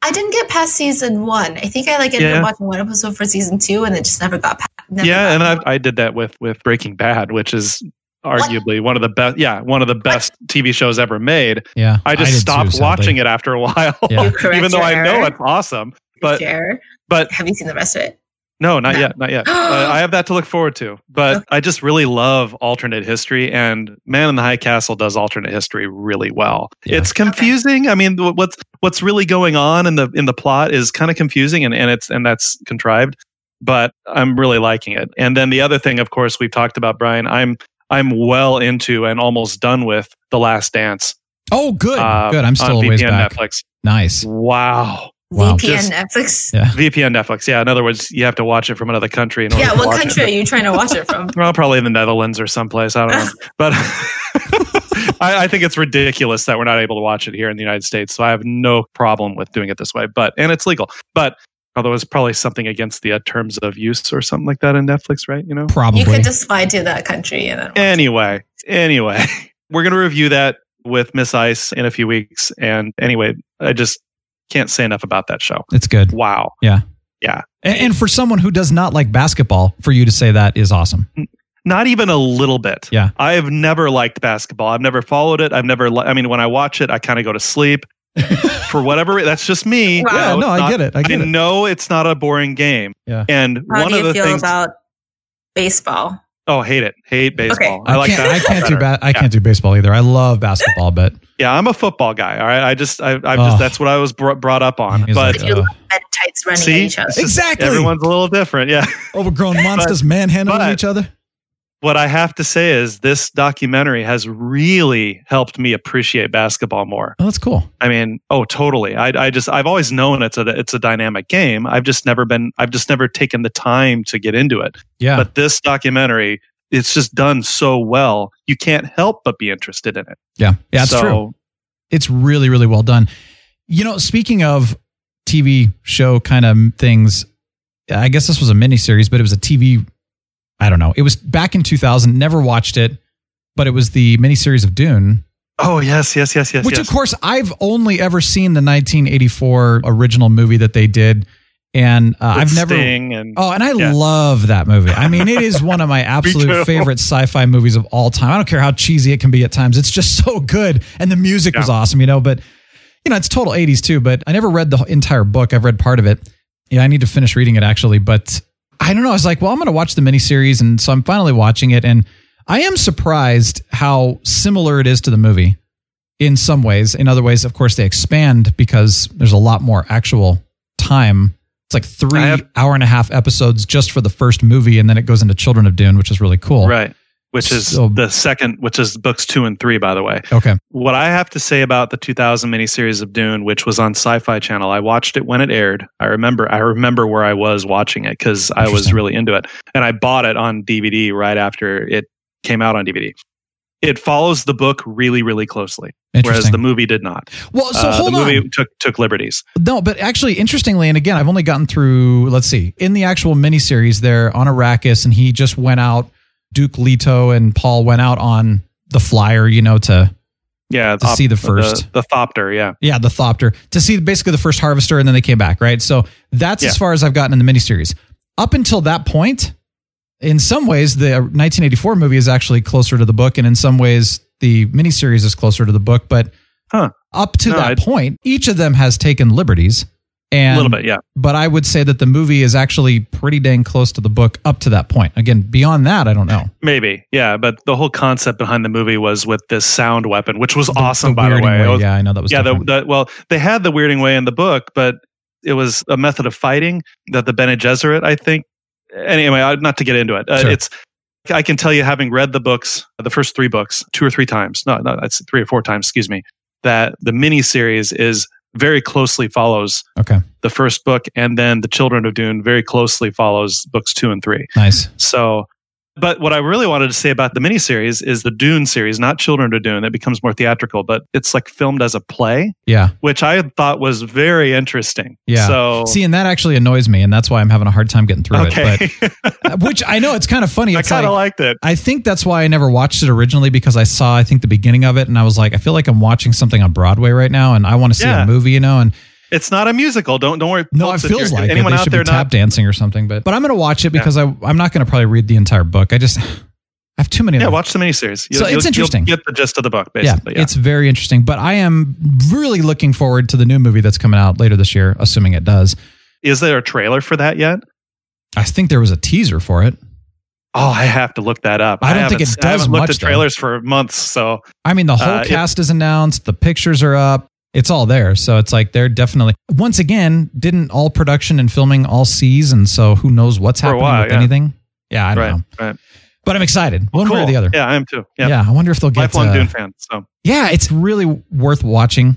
Speaker 3: I didn't get past season one. I think I like ended
Speaker 2: Yeah.
Speaker 3: up watching one episode for season two, and it just never got past. Never
Speaker 2: yeah,
Speaker 3: got
Speaker 2: and I, I did that with with Breaking Bad, which is arguably one of the best. Yeah, one of the best TV shows ever made.
Speaker 1: Yeah.
Speaker 2: I just
Speaker 1: did too,
Speaker 2: stopped
Speaker 1: sadly.
Speaker 2: watching it after a while,
Speaker 1: Yeah.
Speaker 2: Even though I know it's awesome. But
Speaker 3: Share.
Speaker 2: but
Speaker 3: have you seen the rest of it?
Speaker 2: No, not
Speaker 3: No.
Speaker 2: yet, not yet. uh, I have that to look forward to. But
Speaker 3: Okay.
Speaker 2: I just really love alternate history, and Man in the High Castle does alternate history really well.
Speaker 1: Yeah.
Speaker 2: It's confusing. I mean, what's what's really going on in the in the plot is kind of confusing, and, and it's and that's contrived. But I'm really liking it. And then the other thing, of course, we've talked about Brian. I'm I'm well into and almost done with The Last Dance.
Speaker 1: Oh, good.
Speaker 2: uh,
Speaker 1: good. I'm still
Speaker 2: on
Speaker 1: a ways
Speaker 2: VPN
Speaker 1: back.
Speaker 2: Netflix.
Speaker 1: Nice.
Speaker 2: Wow.
Speaker 1: Wow.
Speaker 3: VPN
Speaker 2: Just-
Speaker 3: Netflix.
Speaker 1: Yeah.
Speaker 2: VPN Netflix. Yeah. In other words, you have to watch it from another country. In order
Speaker 3: Yeah,
Speaker 2: to
Speaker 3: what
Speaker 2: watch
Speaker 3: country
Speaker 2: it.
Speaker 3: are you trying to watch it from?
Speaker 2: Well, probably in the Netherlands or someplace. I don't know. but I, I think it's ridiculous that we're not able to watch it here in the United States. So I have no problem with doing it this way. But and it's legal. But although it's probably something against the uh, terms of use or something like that in Netflix, right? You know.
Speaker 1: Probably.
Speaker 3: You could just fly to that country and then watch it.
Speaker 2: Anyway, anyway, we're gonna review that with Miss Ice in a few weeks. And anyway, I just can't say enough about that show.
Speaker 1: it's good.
Speaker 2: Wow.
Speaker 1: Yeah.
Speaker 2: Yeah.
Speaker 1: And, and for someone who does not like basketball, for you to say that is awesome.
Speaker 2: Not even a little bit.
Speaker 1: Yeah.
Speaker 2: I have never liked basketball. I've never followed it. I've never, li- I mean, when I watch it, I kind of go to sleep for whatever, that's just me.
Speaker 3: Wow.
Speaker 1: Yeah, no,
Speaker 2: it's
Speaker 1: I get it. I get it.
Speaker 2: know it's not a boring game.
Speaker 1: Yeah.
Speaker 2: And
Speaker 3: How
Speaker 2: one
Speaker 3: do
Speaker 2: of the
Speaker 3: feel
Speaker 2: things,
Speaker 3: about baseball?
Speaker 2: oh, hate it. Hate baseball. I,
Speaker 1: I
Speaker 2: like
Speaker 1: can't. I can't do.
Speaker 2: better.
Speaker 1: Ba- I can't do baseball either. I love basketball, but
Speaker 2: Yeah. I'm a football guy. All right. I just, I, I've
Speaker 1: Oh.
Speaker 2: just, that's what I was br- brought up on.
Speaker 1: He's
Speaker 2: But
Speaker 1: like,
Speaker 3: You
Speaker 1: uh,
Speaker 3: love men in tights running
Speaker 2: see,
Speaker 3: at each other.
Speaker 2: Just-
Speaker 1: Exactly.
Speaker 2: Everyone's a little different. Yeah.
Speaker 1: overgrown monsters manhandling
Speaker 2: but-
Speaker 1: each other.
Speaker 2: What I have to say is this documentary has really helped me appreciate basketball more.
Speaker 1: Oh, that's cool.
Speaker 2: I mean, oh, totally. I, I just, I've always known it's a, it's a dynamic game. I've just never been, I've just never taken the time to get into it.
Speaker 1: Yeah.
Speaker 2: But this documentary, it's just done so well. You can't help but be interested in it.
Speaker 1: yeah. Yeah. It's
Speaker 2: So,
Speaker 1: true. It's really, really well done. You know, speaking of TV show kind of things, I guess this was a miniseries, but it was a TV. I don't know. It was back in 2000. Never watched it, but it was the miniseries of Dune.
Speaker 2: Oh yes, yes, yes, yes.
Speaker 1: Which,
Speaker 2: yes.
Speaker 1: of course, I've only ever seen the 1984 original movie that they did, and uh, I've never.
Speaker 2: Sting and
Speaker 1: Oh, and I
Speaker 2: Yeah.
Speaker 1: love that movie. I mean, it is one of my absolute favorite sci-fi movies of all time. I don't care how cheesy it can be at times; it's just so good, and the music was awesome, you know. But you know, it's total '80s too. But I never read the entire book. I've read part of it. Yeah, I need to finish reading it actually, but. I don't know. I was like, well, I'm going to watch the miniseries, and so I'm finally watching it, and I am surprised how similar it is to the movie in some ways. In other ways, of course, they expand because there's a lot more actual time. It's like three
Speaker 2: have-
Speaker 1: hour and a half episodes just for the first movie, and then it goes into Children of Dune, which is really cool.
Speaker 2: Right. Which is
Speaker 1: So-
Speaker 2: the second, which is books two and three, by the way.
Speaker 1: Okay.
Speaker 2: What I have to say about the 2000 miniseries of Dune, which was on Sci-Fi Channel, I watched it when it aired. I remember, I remember where I was watching it because I was really into it, and I bought it on DVD right after it came out on DVD. It follows the book really, really closely, whereas the movie did not.
Speaker 1: Well, so
Speaker 2: Uh, the movie
Speaker 1: on.
Speaker 2: took took liberties.
Speaker 1: No, but actually, interestingly, and again, I've only gotten through, let's see, in the actual miniseries, they're on Arrakis, and he just went out, Duke Leto and Paul went out on the flyer, you know, to,
Speaker 2: Yeah,
Speaker 1: To see the first.
Speaker 2: the, the Thopter. Yeah,
Speaker 1: yeah, the Thopter, to see basically the first harvester, and then they came back, right? So that's as far as I've gotten in the miniseries. Up until that point, in some ways, the uh, 1984 movie is actually closer to the book, and in some ways, the miniseries is closer to the book, but
Speaker 2: Huh.
Speaker 1: up to
Speaker 2: No,
Speaker 1: that
Speaker 2: I-
Speaker 1: point, each of them has taken liberties. And
Speaker 2: a little bit. Yeah,
Speaker 1: but I would say that the movie is actually pretty dang close to the book up to that point. Again, beyond that, I don't know.
Speaker 2: maybe. Yeah, but the whole concept behind the movie was with this sound weapon, which was awesome. by the
Speaker 1: weirding
Speaker 2: way, was-
Speaker 1: yeah, I know that was.
Speaker 2: yeah, the, the, well, they had the weirding way in the book, but it was a method of fighting that the Bene Gesserit, I think. Anyway, not to get into it. Uh,
Speaker 1: Sure.
Speaker 2: It's I can tell you, having read the books, the first three books, two or three times, no, no, that's three or four times, excuse me, that the mini series is very closely follows
Speaker 1: okay,
Speaker 2: the first book, and then the Children of Dune very closely follows books two and three.
Speaker 1: nice.
Speaker 2: So, but what I really wanted to say about the miniseries is the Dune series, not Children of Dune. It becomes more theatrical, but it's like filmed as a play,
Speaker 1: Yeah,
Speaker 2: which I thought was very interesting.
Speaker 1: yeah.
Speaker 2: So,
Speaker 1: See, and that actually annoys me, and that's why I'm having a hard time getting through
Speaker 2: okay,
Speaker 1: it. But which I know it's kind of funny.
Speaker 2: I kind of
Speaker 1: like,
Speaker 2: liked it.
Speaker 1: I think that's why I never watched it originally because I saw I think the beginning of it, and I was like, I feel like I'm watching something on Broadway right now, and I want to see
Speaker 2: Yeah.
Speaker 1: a movie, you know, and.
Speaker 2: It's not a musical. Don't don't worry.
Speaker 1: No,
Speaker 2: folks,
Speaker 1: it feels
Speaker 2: you're-
Speaker 1: like it.
Speaker 2: anyone
Speaker 1: They
Speaker 2: out
Speaker 1: should
Speaker 2: there
Speaker 1: be tap
Speaker 2: not.
Speaker 1: dancing or something. But but I'm going to watch it because I I'm not going to probably read the entire book. I just I have too many.
Speaker 2: Yeah, watch the miniseries.
Speaker 1: So it's interesting.
Speaker 2: You'll get the gist of the book, basically. Yeah,
Speaker 1: it's very interesting. But I am really looking forward to the new movie that's coming out later this year, assuming it does.
Speaker 2: Is there a trailer for that yet?
Speaker 1: I think there was a teaser for it.
Speaker 2: Oh, I have to look that up.
Speaker 1: I don't think
Speaker 2: haven't-
Speaker 1: it
Speaker 2: I
Speaker 1: does
Speaker 2: haven't looked
Speaker 1: much,
Speaker 2: at
Speaker 1: though.
Speaker 2: trailers for months, so
Speaker 1: I mean, the whole
Speaker 2: Uh,
Speaker 1: cast is announced, the pictures are up, it's all there. So it's like they're definitely once again didn't all production and filming all seize, and so who knows what's
Speaker 2: For
Speaker 1: happening
Speaker 2: while,
Speaker 1: with
Speaker 2: yeah.
Speaker 1: anything. Yeah, I don't
Speaker 2: right,
Speaker 1: know,
Speaker 2: right.
Speaker 1: but I'm excited one way or the other.
Speaker 2: Yeah, I am too. Yeah,
Speaker 1: Yeah, I wonder if they'll get.
Speaker 2: lifelong
Speaker 1: uh,
Speaker 2: Dune fan. So
Speaker 1: Yeah, it's really worth watching.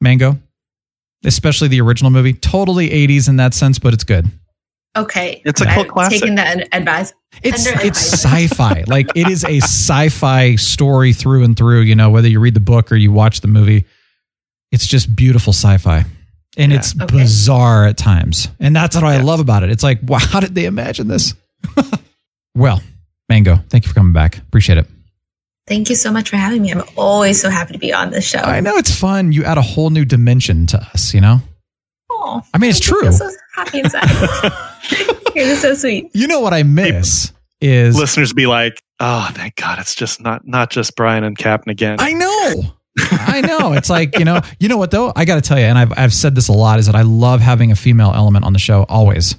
Speaker 1: Mango, especially the original movie. Totally 80s in that sense, but it's good.
Speaker 4: Okay.
Speaker 2: It's a cult
Speaker 4: I'm
Speaker 2: classic.
Speaker 4: Taking that advice.
Speaker 1: It's
Speaker 4: Under
Speaker 1: it's sci-fi. like it is a sci-fi story through and through, you know, whether you read the book or you watch the movie. It's just beautiful sci-fi. And
Speaker 2: Yeah.
Speaker 1: it's
Speaker 4: Okay.
Speaker 1: bizarre at times. And that's what I love about it. It's like, wow, how did they imagine this? well, Mango, thank you for coming back. Appreciate it.
Speaker 4: Thank you so much for having me. I'm always so happy to be on this show.
Speaker 1: I know it's fun. You add a whole new dimension to us, you know?
Speaker 4: Oh,
Speaker 1: I mean, it's
Speaker 4: I feel
Speaker 1: true.
Speaker 4: so happy inside. You're so sweet.
Speaker 1: You know what I miss is
Speaker 2: listeners be like, "Oh, thank God, it's just not not just Brian and Captain again."
Speaker 1: I know. I know. It's like, you know, you know what though? I got to tell you, and I've, I've said this a lot, is that I love having a female element on the show always.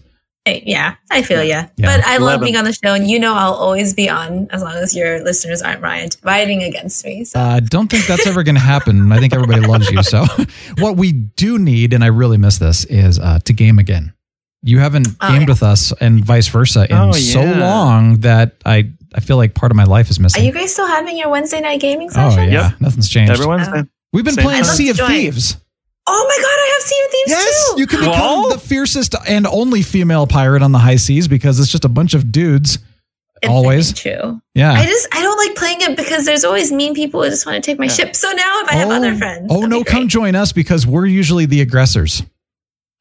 Speaker 4: Yeah, I feel ya.
Speaker 1: Yeah.
Speaker 4: But I love
Speaker 2: Eleven.
Speaker 4: being on the show, and you know I'll always be on as long as your listeners aren't Ryan fighting against me. So
Speaker 1: I uh, don't think that's ever going to happen. I think everybody loves you. So, what we do need, and I really miss this, is uh, to game again. You haven't
Speaker 4: Oh,
Speaker 1: gamed
Speaker 4: yeah.
Speaker 1: with us and vice versa in
Speaker 2: Oh,
Speaker 1: so long that I, I feel like part of my life is missing.
Speaker 4: are you guys still having your Wednesday night gaming session?
Speaker 1: oh,
Speaker 4: session?
Speaker 1: yeah. Nothing's changed.
Speaker 2: Everyone's
Speaker 4: Oh.
Speaker 1: We've been
Speaker 2: Same
Speaker 1: playing
Speaker 4: time.
Speaker 1: Sea of
Speaker 4: I'd love to join.
Speaker 1: Thieves.
Speaker 4: Oh my god, I have Sea of Thieves
Speaker 1: Yes,
Speaker 4: too.
Speaker 1: you can become
Speaker 2: Whoa.
Speaker 1: the fiercest and only female pirate on the high seas because it's just a bunch of dudes.
Speaker 4: It's
Speaker 1: always.
Speaker 4: true.
Speaker 1: Yeah.
Speaker 4: I just I don't like playing it because there's always mean people who just want to take my ship. So now if I have other oh. friends,
Speaker 1: Oh no, come join us because we're usually the aggressors.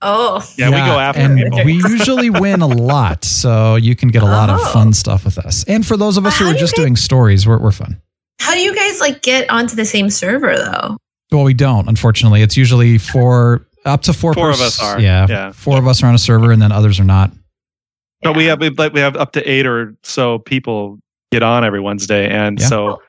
Speaker 4: Oh,
Speaker 2: Yeah, we go after
Speaker 1: and
Speaker 2: people.
Speaker 1: we usually win a lot, so you can get a lot of
Speaker 4: Oh.
Speaker 1: fun stuff with us. And for those of us
Speaker 4: Well,
Speaker 1: who are
Speaker 4: do
Speaker 1: just
Speaker 4: guys-
Speaker 1: doing stories, we're, we're fun.
Speaker 4: how do you guys like get onto the same server though?
Speaker 1: Well, we don't. Unfortunately, it's usually four up to four.
Speaker 2: Four of us are,
Speaker 1: Yeah,
Speaker 2: yeah.
Speaker 1: four of us are on a server, and then others are not.
Speaker 2: But we have we like we have up to eight or so people get on every Wednesday, and
Speaker 1: Yeah.
Speaker 2: so
Speaker 4: Oh,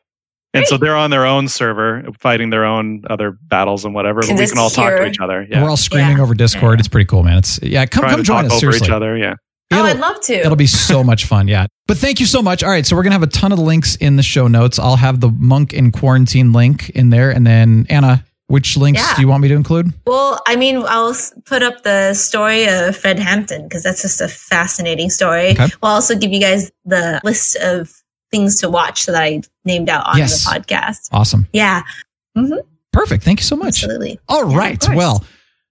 Speaker 2: and so they're on their own server fighting their own other battles and whatever. But we can all talk to each other. Yeah,
Speaker 1: We're all screaming
Speaker 4: Yeah.
Speaker 1: over Discord.
Speaker 4: Yeah.
Speaker 1: It's pretty cool, man. It's yeah. Come
Speaker 2: trying
Speaker 1: come
Speaker 2: to
Speaker 1: join
Speaker 2: talk
Speaker 1: us.
Speaker 2: over
Speaker 1: Seriously.
Speaker 2: each other. Yeah,
Speaker 3: Oh,
Speaker 1: It'll-
Speaker 3: I'd love to.
Speaker 1: It'll be so much fun. Yeah. But thank you so much. All right. So we're going to have a ton of links in the show notes. I'll have the monk in quarantine link in there. And then, Anna, which links
Speaker 3: Yeah.
Speaker 1: do you want me to include?
Speaker 3: Well, I mean, I'll put up the story of Fred Hampton because that's just a fascinating story.
Speaker 1: Okay.
Speaker 3: We'll also give you guys the list of things to watch that I named out on
Speaker 1: Yes.
Speaker 3: the podcast.
Speaker 1: Awesome.
Speaker 3: Yeah. hmm
Speaker 1: Perfect. Thank you so much.
Speaker 3: Absolutely.
Speaker 1: All right.
Speaker 3: course.
Speaker 1: Well,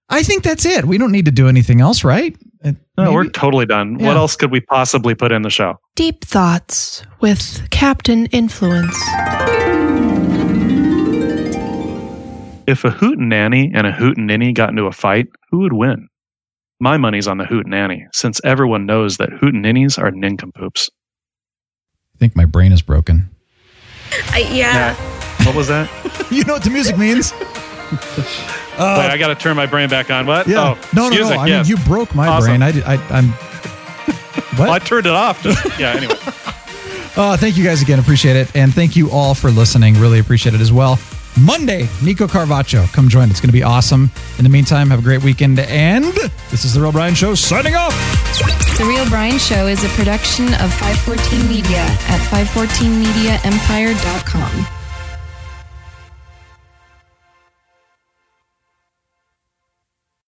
Speaker 1: I think that's it. We don't need to do anything else, right? Uh,
Speaker 2: No, we're totally done.
Speaker 1: Yeah.
Speaker 2: What else could we possibly put in the show?
Speaker 5: Deep thoughts with Captain Influence.
Speaker 2: If a hootenanny and a hootenanny got into a fight, who would win? My money's on the hootenanny, since everyone knows that hootenannies are nincompoops.
Speaker 1: I think my brain is broken.
Speaker 3: I, yeah.
Speaker 2: What was that?
Speaker 1: you know what the music means?
Speaker 2: Wait, I got to turn my brain back on. What?
Speaker 1: Yeah.
Speaker 2: Oh,
Speaker 1: no, no,
Speaker 2: music,
Speaker 1: no. I
Speaker 2: yes.
Speaker 1: mean, you broke my
Speaker 2: Awesome.
Speaker 1: brain. I, I, I'm. What?
Speaker 2: Well, I turned it off. Just, yeah, anyway.
Speaker 1: Uh, thank you guys again. Appreciate it. And thank you all for listening. Really appreciate it as well. Monday, Nico Carvacho. Come join. It's going to be awesome. In the meantime, have a great weekend. And this is The Real Brian Show signing off.
Speaker 6: The Real Brian Show is a production of 514 Media at 514mediaempire.com.